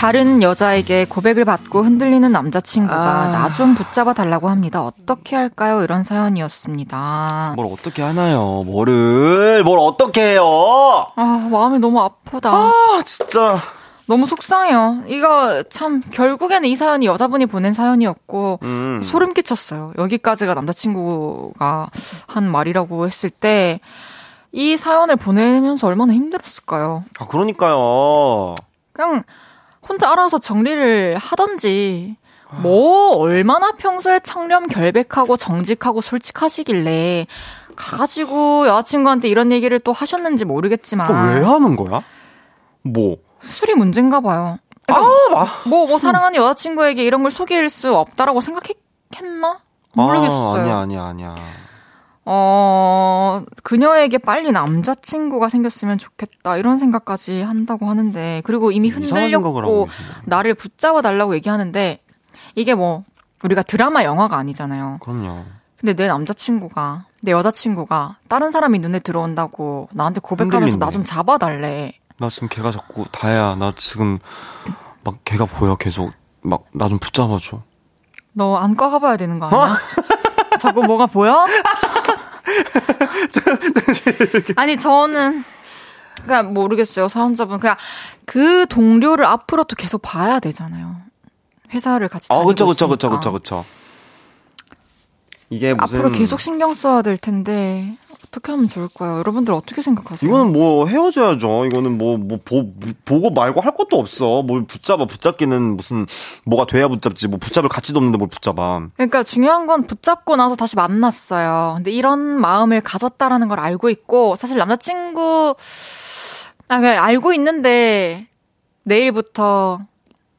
다른 여자에게 고백을 받고 흔들리는 남자친구가 아. 나좀 붙잡아 달라고 합니다. 어떻게 할까요? 이런 사연이었습니다. 뭘 어떻게 하나요? 뭐를 뭘 어떻게 해요? 아, 마음이 너무 아프다. 아 진짜 너무 속상해요. 이거 참 결국에는 이 사연이 여자분이 보낸 사연이었고 음. 소름 끼쳤어요. 여기까지가 남자친구가 한 말이라고 했을 때 이 사연을 보내면서 얼마나 힘들었을까요? 아 그러니까요. 그냥 혼자 알아서 정리를 하던지 뭐 얼마나 평소에 청렴 결백하고 정직하고 솔직하시길래 가가지고 여자친구한테 이런 얘기를 또 하셨는지 모르겠지만 또 왜 하는 거야? 뭐? 술이 문제인가 봐요. 그러니까 뭐, 뭐 사랑하는 여자친구에게 이런 걸 속일 수 없다라고 생각했나? 모르겠어요. 아, 아니야 아니야 아니야. 어, 그녀에게 빨리 남자친구가 생겼으면 좋겠다. 이런 생각까지 한다고 하는데, 그리고 이미 하고 흔들렸고. 나를 붙잡아 달라고 얘기하는데, 이게 뭐, 우리가 드라마 영화가 아니잖아요. 그럼요. 근데 내 남자친구가, 내 여자친구가, 다른 사람이 눈에 들어온다고 나한테 고백하면서. 나 좀 잡아달래. 나 지금 걔가 자꾸 다혜야 나 지금 막 걔가 보여 계속 막 나 좀 붙잡아줘. 너 안과 가봐야 되는 거 아니야? (laughs) 자꾸 뭐가 보여? (laughs) 아니 저는 그냥 모르겠어요 사연자분 그냥 그 동료를 앞으로도 계속 봐야 되잖아요. 회사를 같이 아 다니고 그쵸 그쵸 그쵸 있으니까. 그쵸 그쵸. 이게 무슨 앞으로 계속 신경 써야 될 텐데 어떻게 하면 좋을까요? 여러분들 어떻게 생각하세요? 이거는 뭐 헤어져야죠. 이거는 뭐, 뭐, 보, 보고 말고 할 것도 없어. 뭘 붙잡아. 붙잡기는 무슨, 뭐가 돼야 붙잡지. 뭐 붙잡을 가치도 없는데 뭘 붙잡아. 그러니까 중요한 건 붙잡고 나서 다시 만났어요. 근데 이런 마음을 가졌다라는 걸 알고 있고 사실 남자친구 아 그냥 알고 있는데 내일부터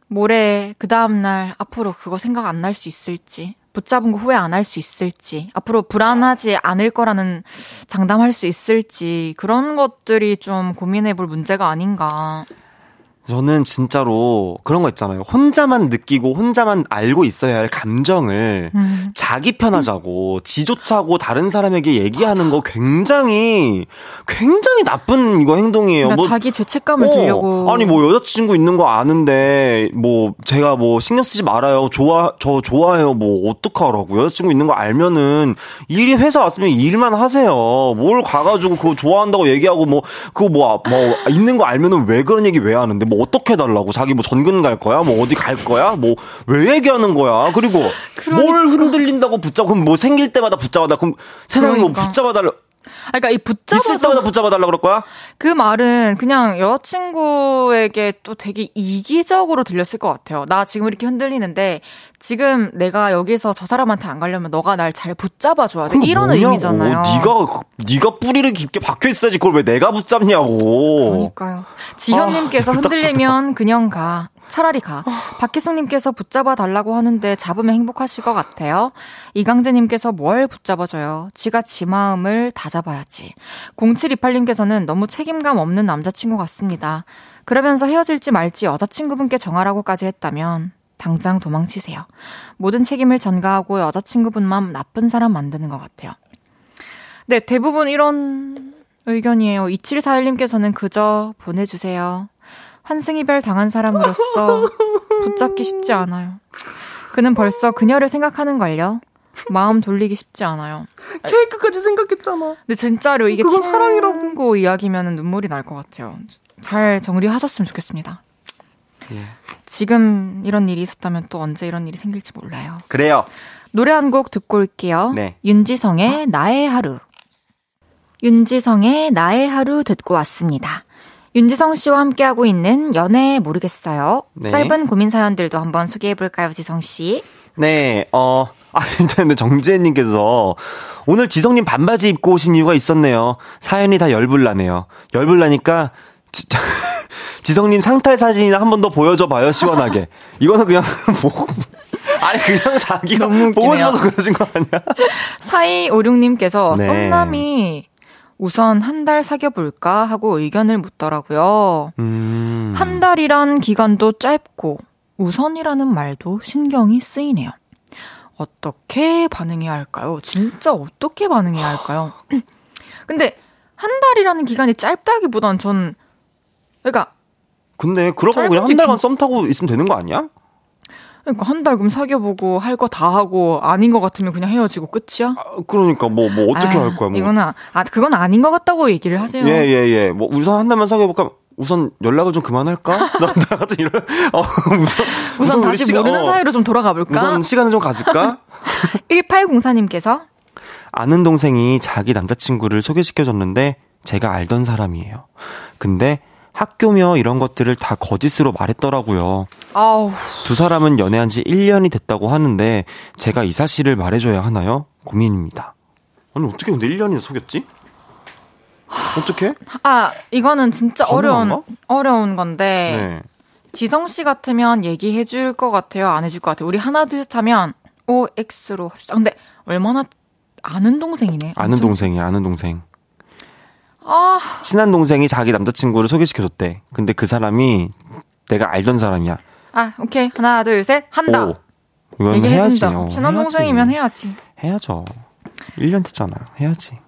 모레 그 다음 날 앞으로 그거 생각 안 날 수 있을지 붙잡은 거 후회 안 할 수 있을지 앞으로 불안하지 않을 거라는 장담할 수 있을지 그런 것들이 좀 고민해 볼 문제가 아닌가. 저는 진짜로 그런 거 있잖아요. 혼자만 느끼고 혼자만 알고 있어야 할 감정을 음. 자기 편하자고 지조차고 다른 사람에게 얘기하는 거 굉장히 굉장히 나쁜 이거 행동이에요. 그러니까 뭐 자기 죄책감을 어, 들려고 아니 뭐 여자친구 있는 거 아는데 뭐 제가 뭐 신경 쓰지 말아요. 좋아 저 좋아해요. 뭐 어떡하라고 여자친구 있는 거 알면은 일이 회사 왔으면 일만 하세요. 뭘 가가지고 그거 좋아한다고 얘기하고 뭐 그거 뭐, 뭐 있는 거 알면은 왜 그런 얘기 왜 하는데 뭐 어떻게 해달라고 자기 뭐 전근 갈 거야? 뭐 어디 갈 거야? 뭐 왜 얘기하는 거야? 그리고 뭘 흔들린다고 붙잡고 그럼 뭐 생길 때마다 붙잡아다 그럼 세상에 뭐 그러니까. 붙잡아달라 아, 그러니까 이 있을 붙잡아서 때마다 붙잡아달라 그럴 거야? 그 말은 그냥 여자친구에게 또 되게 이기적으로 들렸을 것 같아요. 나 지금 이렇게 흔들리는데 지금 내가 여기서 저 사람한테 안 가려면 너가 날 잘 붙잡아 줘야 돼. 이런 뭐냐고. 의미잖아요. 네가 네가 뿌리를 깊게 박혀 있어야지 그걸 왜 내가 붙잡냐고. 그러니까요. 지현님께서 아, 흔들리면 그냥 가. 차라리 가. 박희숙님께서 붙잡아 달라고 하는데 잡으면 행복하실 것 같아요. 이강재님께서 뭘 붙잡아줘요. 지가 지 마음을 다 잡아야지. 0728님께서는 너무 책임감 없는 남자친구 같습니다. 그러면서 헤어질지 말지 여자친구분께 정하라고까지 했다면 당장 도망치세요. 모든 책임을 전가하고 여자친구분만 나쁜 사람 만드는 것 같아요. 네, 대부분 이런 의견이에요. 2741님께서는 그저 보내주세요. 환승이별 당한 사람으로서 붙잡기 쉽지 않아요. 그는 벌써 그녀를 생각하는 걸요. 마음 돌리기 쉽지 않아요. 케이크까지 생각했잖아. 근데 진짜로 이게 그건 사랑이라고 이야기면 눈물이 날 것 같아요. 잘 정리하셨으면 좋겠습니다. 예. 지금 이런 일이 있었다면 또 언제 이런 일이 생길지 몰라요. 그래요. 노래 한 곡 듣고 올게요. 네. 윤지성의 나의 하루. 윤지성의 나의 하루 듣고 왔습니다. 윤지성 씨와 함께하고 있는 연애 모르겠어요. 네. 짧은 고민 사연들도 한번 소개해 볼까요, 지성 씨? 네, 어, (laughs) 아, 근데 정재현님께서 오늘 지성님 반바지 입고 오신 이유가 있었네요. 사연이 다 열불 나네요. 열불 나니까, 진짜, (laughs) 지성님 상탈 사진이나 한 번 더 보여줘 봐요, 시원하게. (laughs) 이거는 그냥, 뭐, 아니, 그냥 자기가 보고. 싶어서 그러신 거 아니야? 4256님께서 네. 썸남이 우선 한 달 사귀어볼까 하고 의견을 묻더라고요. 음. 한 달이란 기간도 짧고 우선이라는 말도 신경이 쓰이네요. 어떻게 반응해야 할까요? 진짜 어떻게 반응해야 할까요? (clears throat) 근데 한 달이라는 기간이 짧다기보단 전 그러니까 근데 그러고 그냥 한 달간 긴- 썸 타고 있으면 되는 거 아니야? 그러니까 한 달 그럼 사귀어보고 할 거 다 하고 아닌 것 같으면 그냥 헤어지고 끝이야? 아, 그러니까 뭐, 뭐, 어떻게 아유, 할 거야, 뭐. 이거는 아- 아 그건 아닌 것 같다고 얘기를 하세요. 예, 예, 예. 뭐, 우선 한 달만 사귀어볼까? 우선 연락을 좀 그만할까? (laughs) 나, 나 같은 이런, 어, (laughs) 우선, 우선 우리 다시 시간- 모르는 어, 사이로 좀 돌아가 볼까? 우선 시간을 좀 가질까? (laughs) 1804님께서 아는 동생이 자기 남자친구를 소개시켜줬는데 제가 알던 사람이에요. 근데 학교며 이런 것들을 다 거짓으로 말했더라고요. 아우 두 사람은 연애한 지 1년이 됐다고 하는데 제가 이 사실을 말해줘야 하나요? 고민입니다. 아니, 어떻게 근데 1년이나 속였지? 어떻게? 아 이거는 진짜 어려운 가능한가? 어려운 건데 네. 지성 씨 같으면 얘기해 줄 것 같아요? 안 해줄 것 같아요? 우리 하나 둘셋 하면 O X로 합시다. 근데 얼마나 아는 동생이네. 아는 엄청- 동생이야, 아는 동생. 아 친한 동생이 자기 남자친구를 소개시켜줬대. 근데 그 사람이 내가 알던 사람이야. 아, 오케이 하나 둘 셋 한다. 오. 이건 해야지. 어, 친한 해야지. 동생이면 해야지. 해야죠. 1년 됐잖아. 해야지.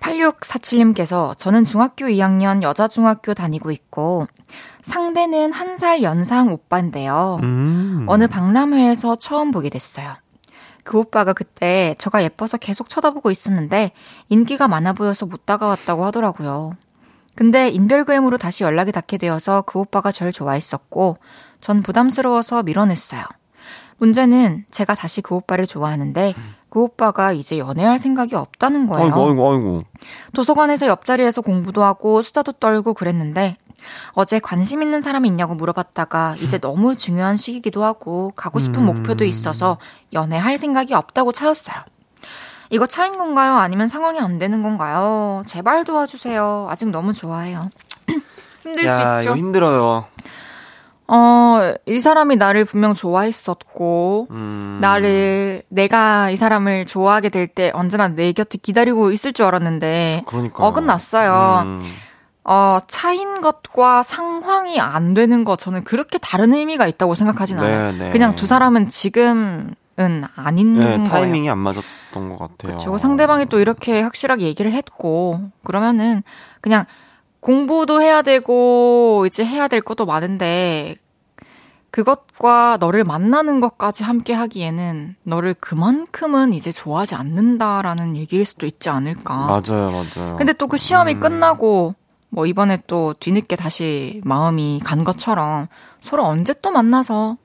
8647님께서 저는 중학교 2학년 여자 중학교 다니고 있고 상대는 한 살 연상 오빠인데요. 음. 어느 박람회에서 처음 보게 됐어요. 그 오빠가 그때 저가 예뻐서 계속 쳐다보고 있었는데 인기가 많아 보여서 못 다가왔다고 하더라고요. 근데 인별그램으로 다시 연락이 닿게 되어서 그 오빠가 절 좋아했었고 전 부담스러워서 밀어냈어요. 문제는 제가 다시 그 오빠를 좋아하는데 그 오빠가 이제 연애할 생각이 없다는 거예요. 아이고, 아이고, 아이고. 도서관에서 옆자리에서 공부도 하고 수다도 떨고 그랬는데 어제 관심 있는 사람이 있냐고 물어봤다가 이제 너무 중요한 시기기도 하고 가고 싶은 목표도 있어서 연애할 생각이 없다고 차였어요. 이거 차인 건가요? 아니면 상황이 안 되는 건가요? 제발 도와주세요. 아직 너무 좋아해요. (clears throat) 힘들 야, 수 있죠. 힘들어요. 어, 이 사람이 나를 분명 좋아했었고, 음. 나를, 내가 이 사람을 좋아하게 될 때 언제나 내 곁에 기다리고 있을 줄 알았는데, 그러니까. 어긋났어요. 음. 어, 차인 것과 상황이 안 되는 것, 저는 그렇게 다른 의미가 있다고 생각하진 않아요. 네, 네. 그냥 두 사람은 지금은 아닌 네, 거예요. 타이밍이 안 맞았던 것 같아요. 그리고 상대방이 또 이렇게 확실하게 얘기를 했고, 그러면은 그냥 공부도 해야 되고, 이제 해야 될 것도 많은데, 그것과 너를 만나는 것까지 함께 하기에는 너를 그만큼은 이제 좋아하지 않는다라는 얘기일 수도 있지 않을까. 맞아요, 맞아요. 근데 또 그 시험이 음. 끝나고, 뭐 이번에 또 뒤늦게 다시 마음이 간 것처럼 서로 언제 또 만나서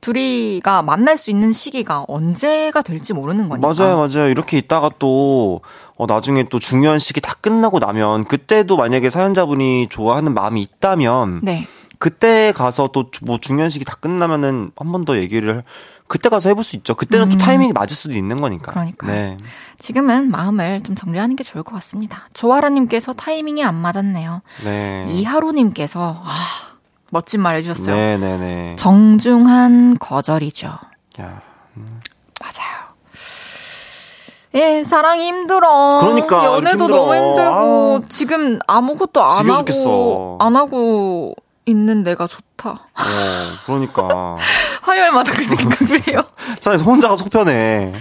둘이가 만날 수 있는 시기가 언제가 될지 모르는 거니까. 맞아요, 맞아요. 이렇게 있다가 또, 어, 나중에 또 중요한 시기 다 끝나고 나면, 그때도 만약에 사연자분이 좋아하는 마음이 있다면, 네. 그때 가서 또 뭐 중요한 시기 다 끝나면은 한 번 더 얘기를, 그때 가서 해볼 수 있죠. 그때는 또 타이밍이 맞을 수도 있는 거니까. 음. 그러니까요. 네. 지금은 마음을 좀 정리하는 게 좋을 것 같습니다. 조아라님께서 타이밍이 안 맞았네요. 네. 이하로님께서 아 멋진 말 해주셨어요. 네네네. 정중한 거절이죠. 야. 맞아요. 예, 사랑이 힘들어. 그러니까, 연애도 힘들어. 너무 힘들고 아우. 지금 아무것도 안 하고. 안 하고 있는 내가 좋다. 어, 그러니까. (laughs) 화요일마다 그 생각을 해요. 차라리 혼자가 속편해.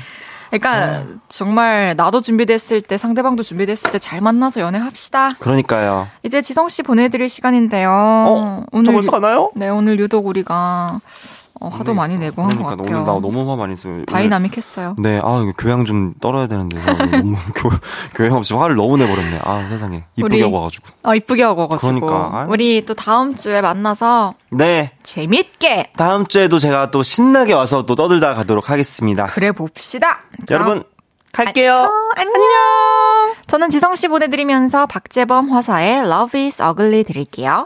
그러니까 정말 나도 준비됐을 때 상대방도 준비됐을 때 잘 만나서 연애합시다. 그러니까요. 이제 지성 씨 보내드릴 시간인데요. 어? 저 벌써 가나요? 네 오늘 유독 우리가 어, 화도 많이 내고 한것 그러니까 같아요. 오늘 나 너무 화 많이 써요. 다이나믹했어요. 네, 아, 이거 교양 좀 떨어야 되는데. 나 너무 (laughs) 교, 교양 없이 화를 너무 내버렸네. 아, 세상에. 이쁘게 하고 와가지고. 어 이쁘게 하고 와가지고 그러니까, 아유. 우리 또 다음 주에 만나서 네. 재밌게 다음 주에도 제가 또 신나게 와서 또 떠들다 가도록 하겠습니다. 그래 봅시다. 여러분, 갈게요. 어, 안녕. 저는 지성 씨 보내드리면서 박재범 화사의 Love is Ugly 드릴게요.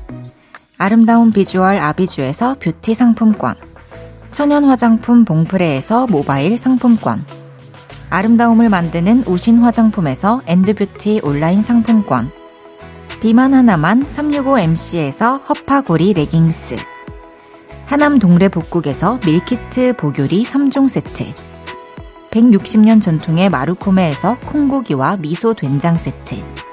아름다운 비주얼 아비주에서 뷰티 상품권 천연 화장품 봉프레에서 모바일 상품권 아름다움을 만드는 우신 화장품에서 엔드뷰티 온라인 상품권 비만 하나만 365MC에서 허파고리 레깅스 하남 동래 복국에서 밀키트 보교리 3종 세트 160년 전통의 마루코메에서 콩고기와 미소 된장 세트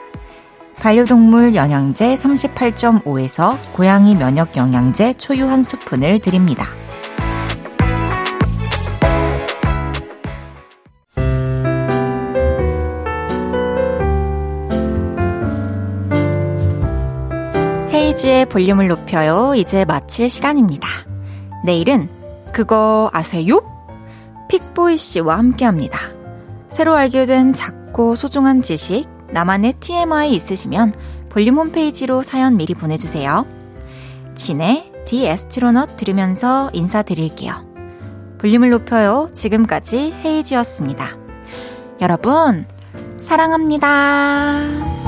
반려동물 영양제 38.5에서 고양이 면역 영양제 초유 한 스푼을 드립니다. 헤이지의 볼륨을 높여요. 이제 마칠 시간입니다. 내일은 그거 아세요? 픽보이 씨와 함께 합니다. 새로 알게 된 작고 소중한 지식, 나만의 TMI 있으시면 볼륨 홈페이지로 사연 미리 보내주세요. 진의 디 에스트로넛 들으면서 인사드릴게요. 볼륨을 높여요. 지금까지 헤이지였습니다. 여러분, 사랑합니다.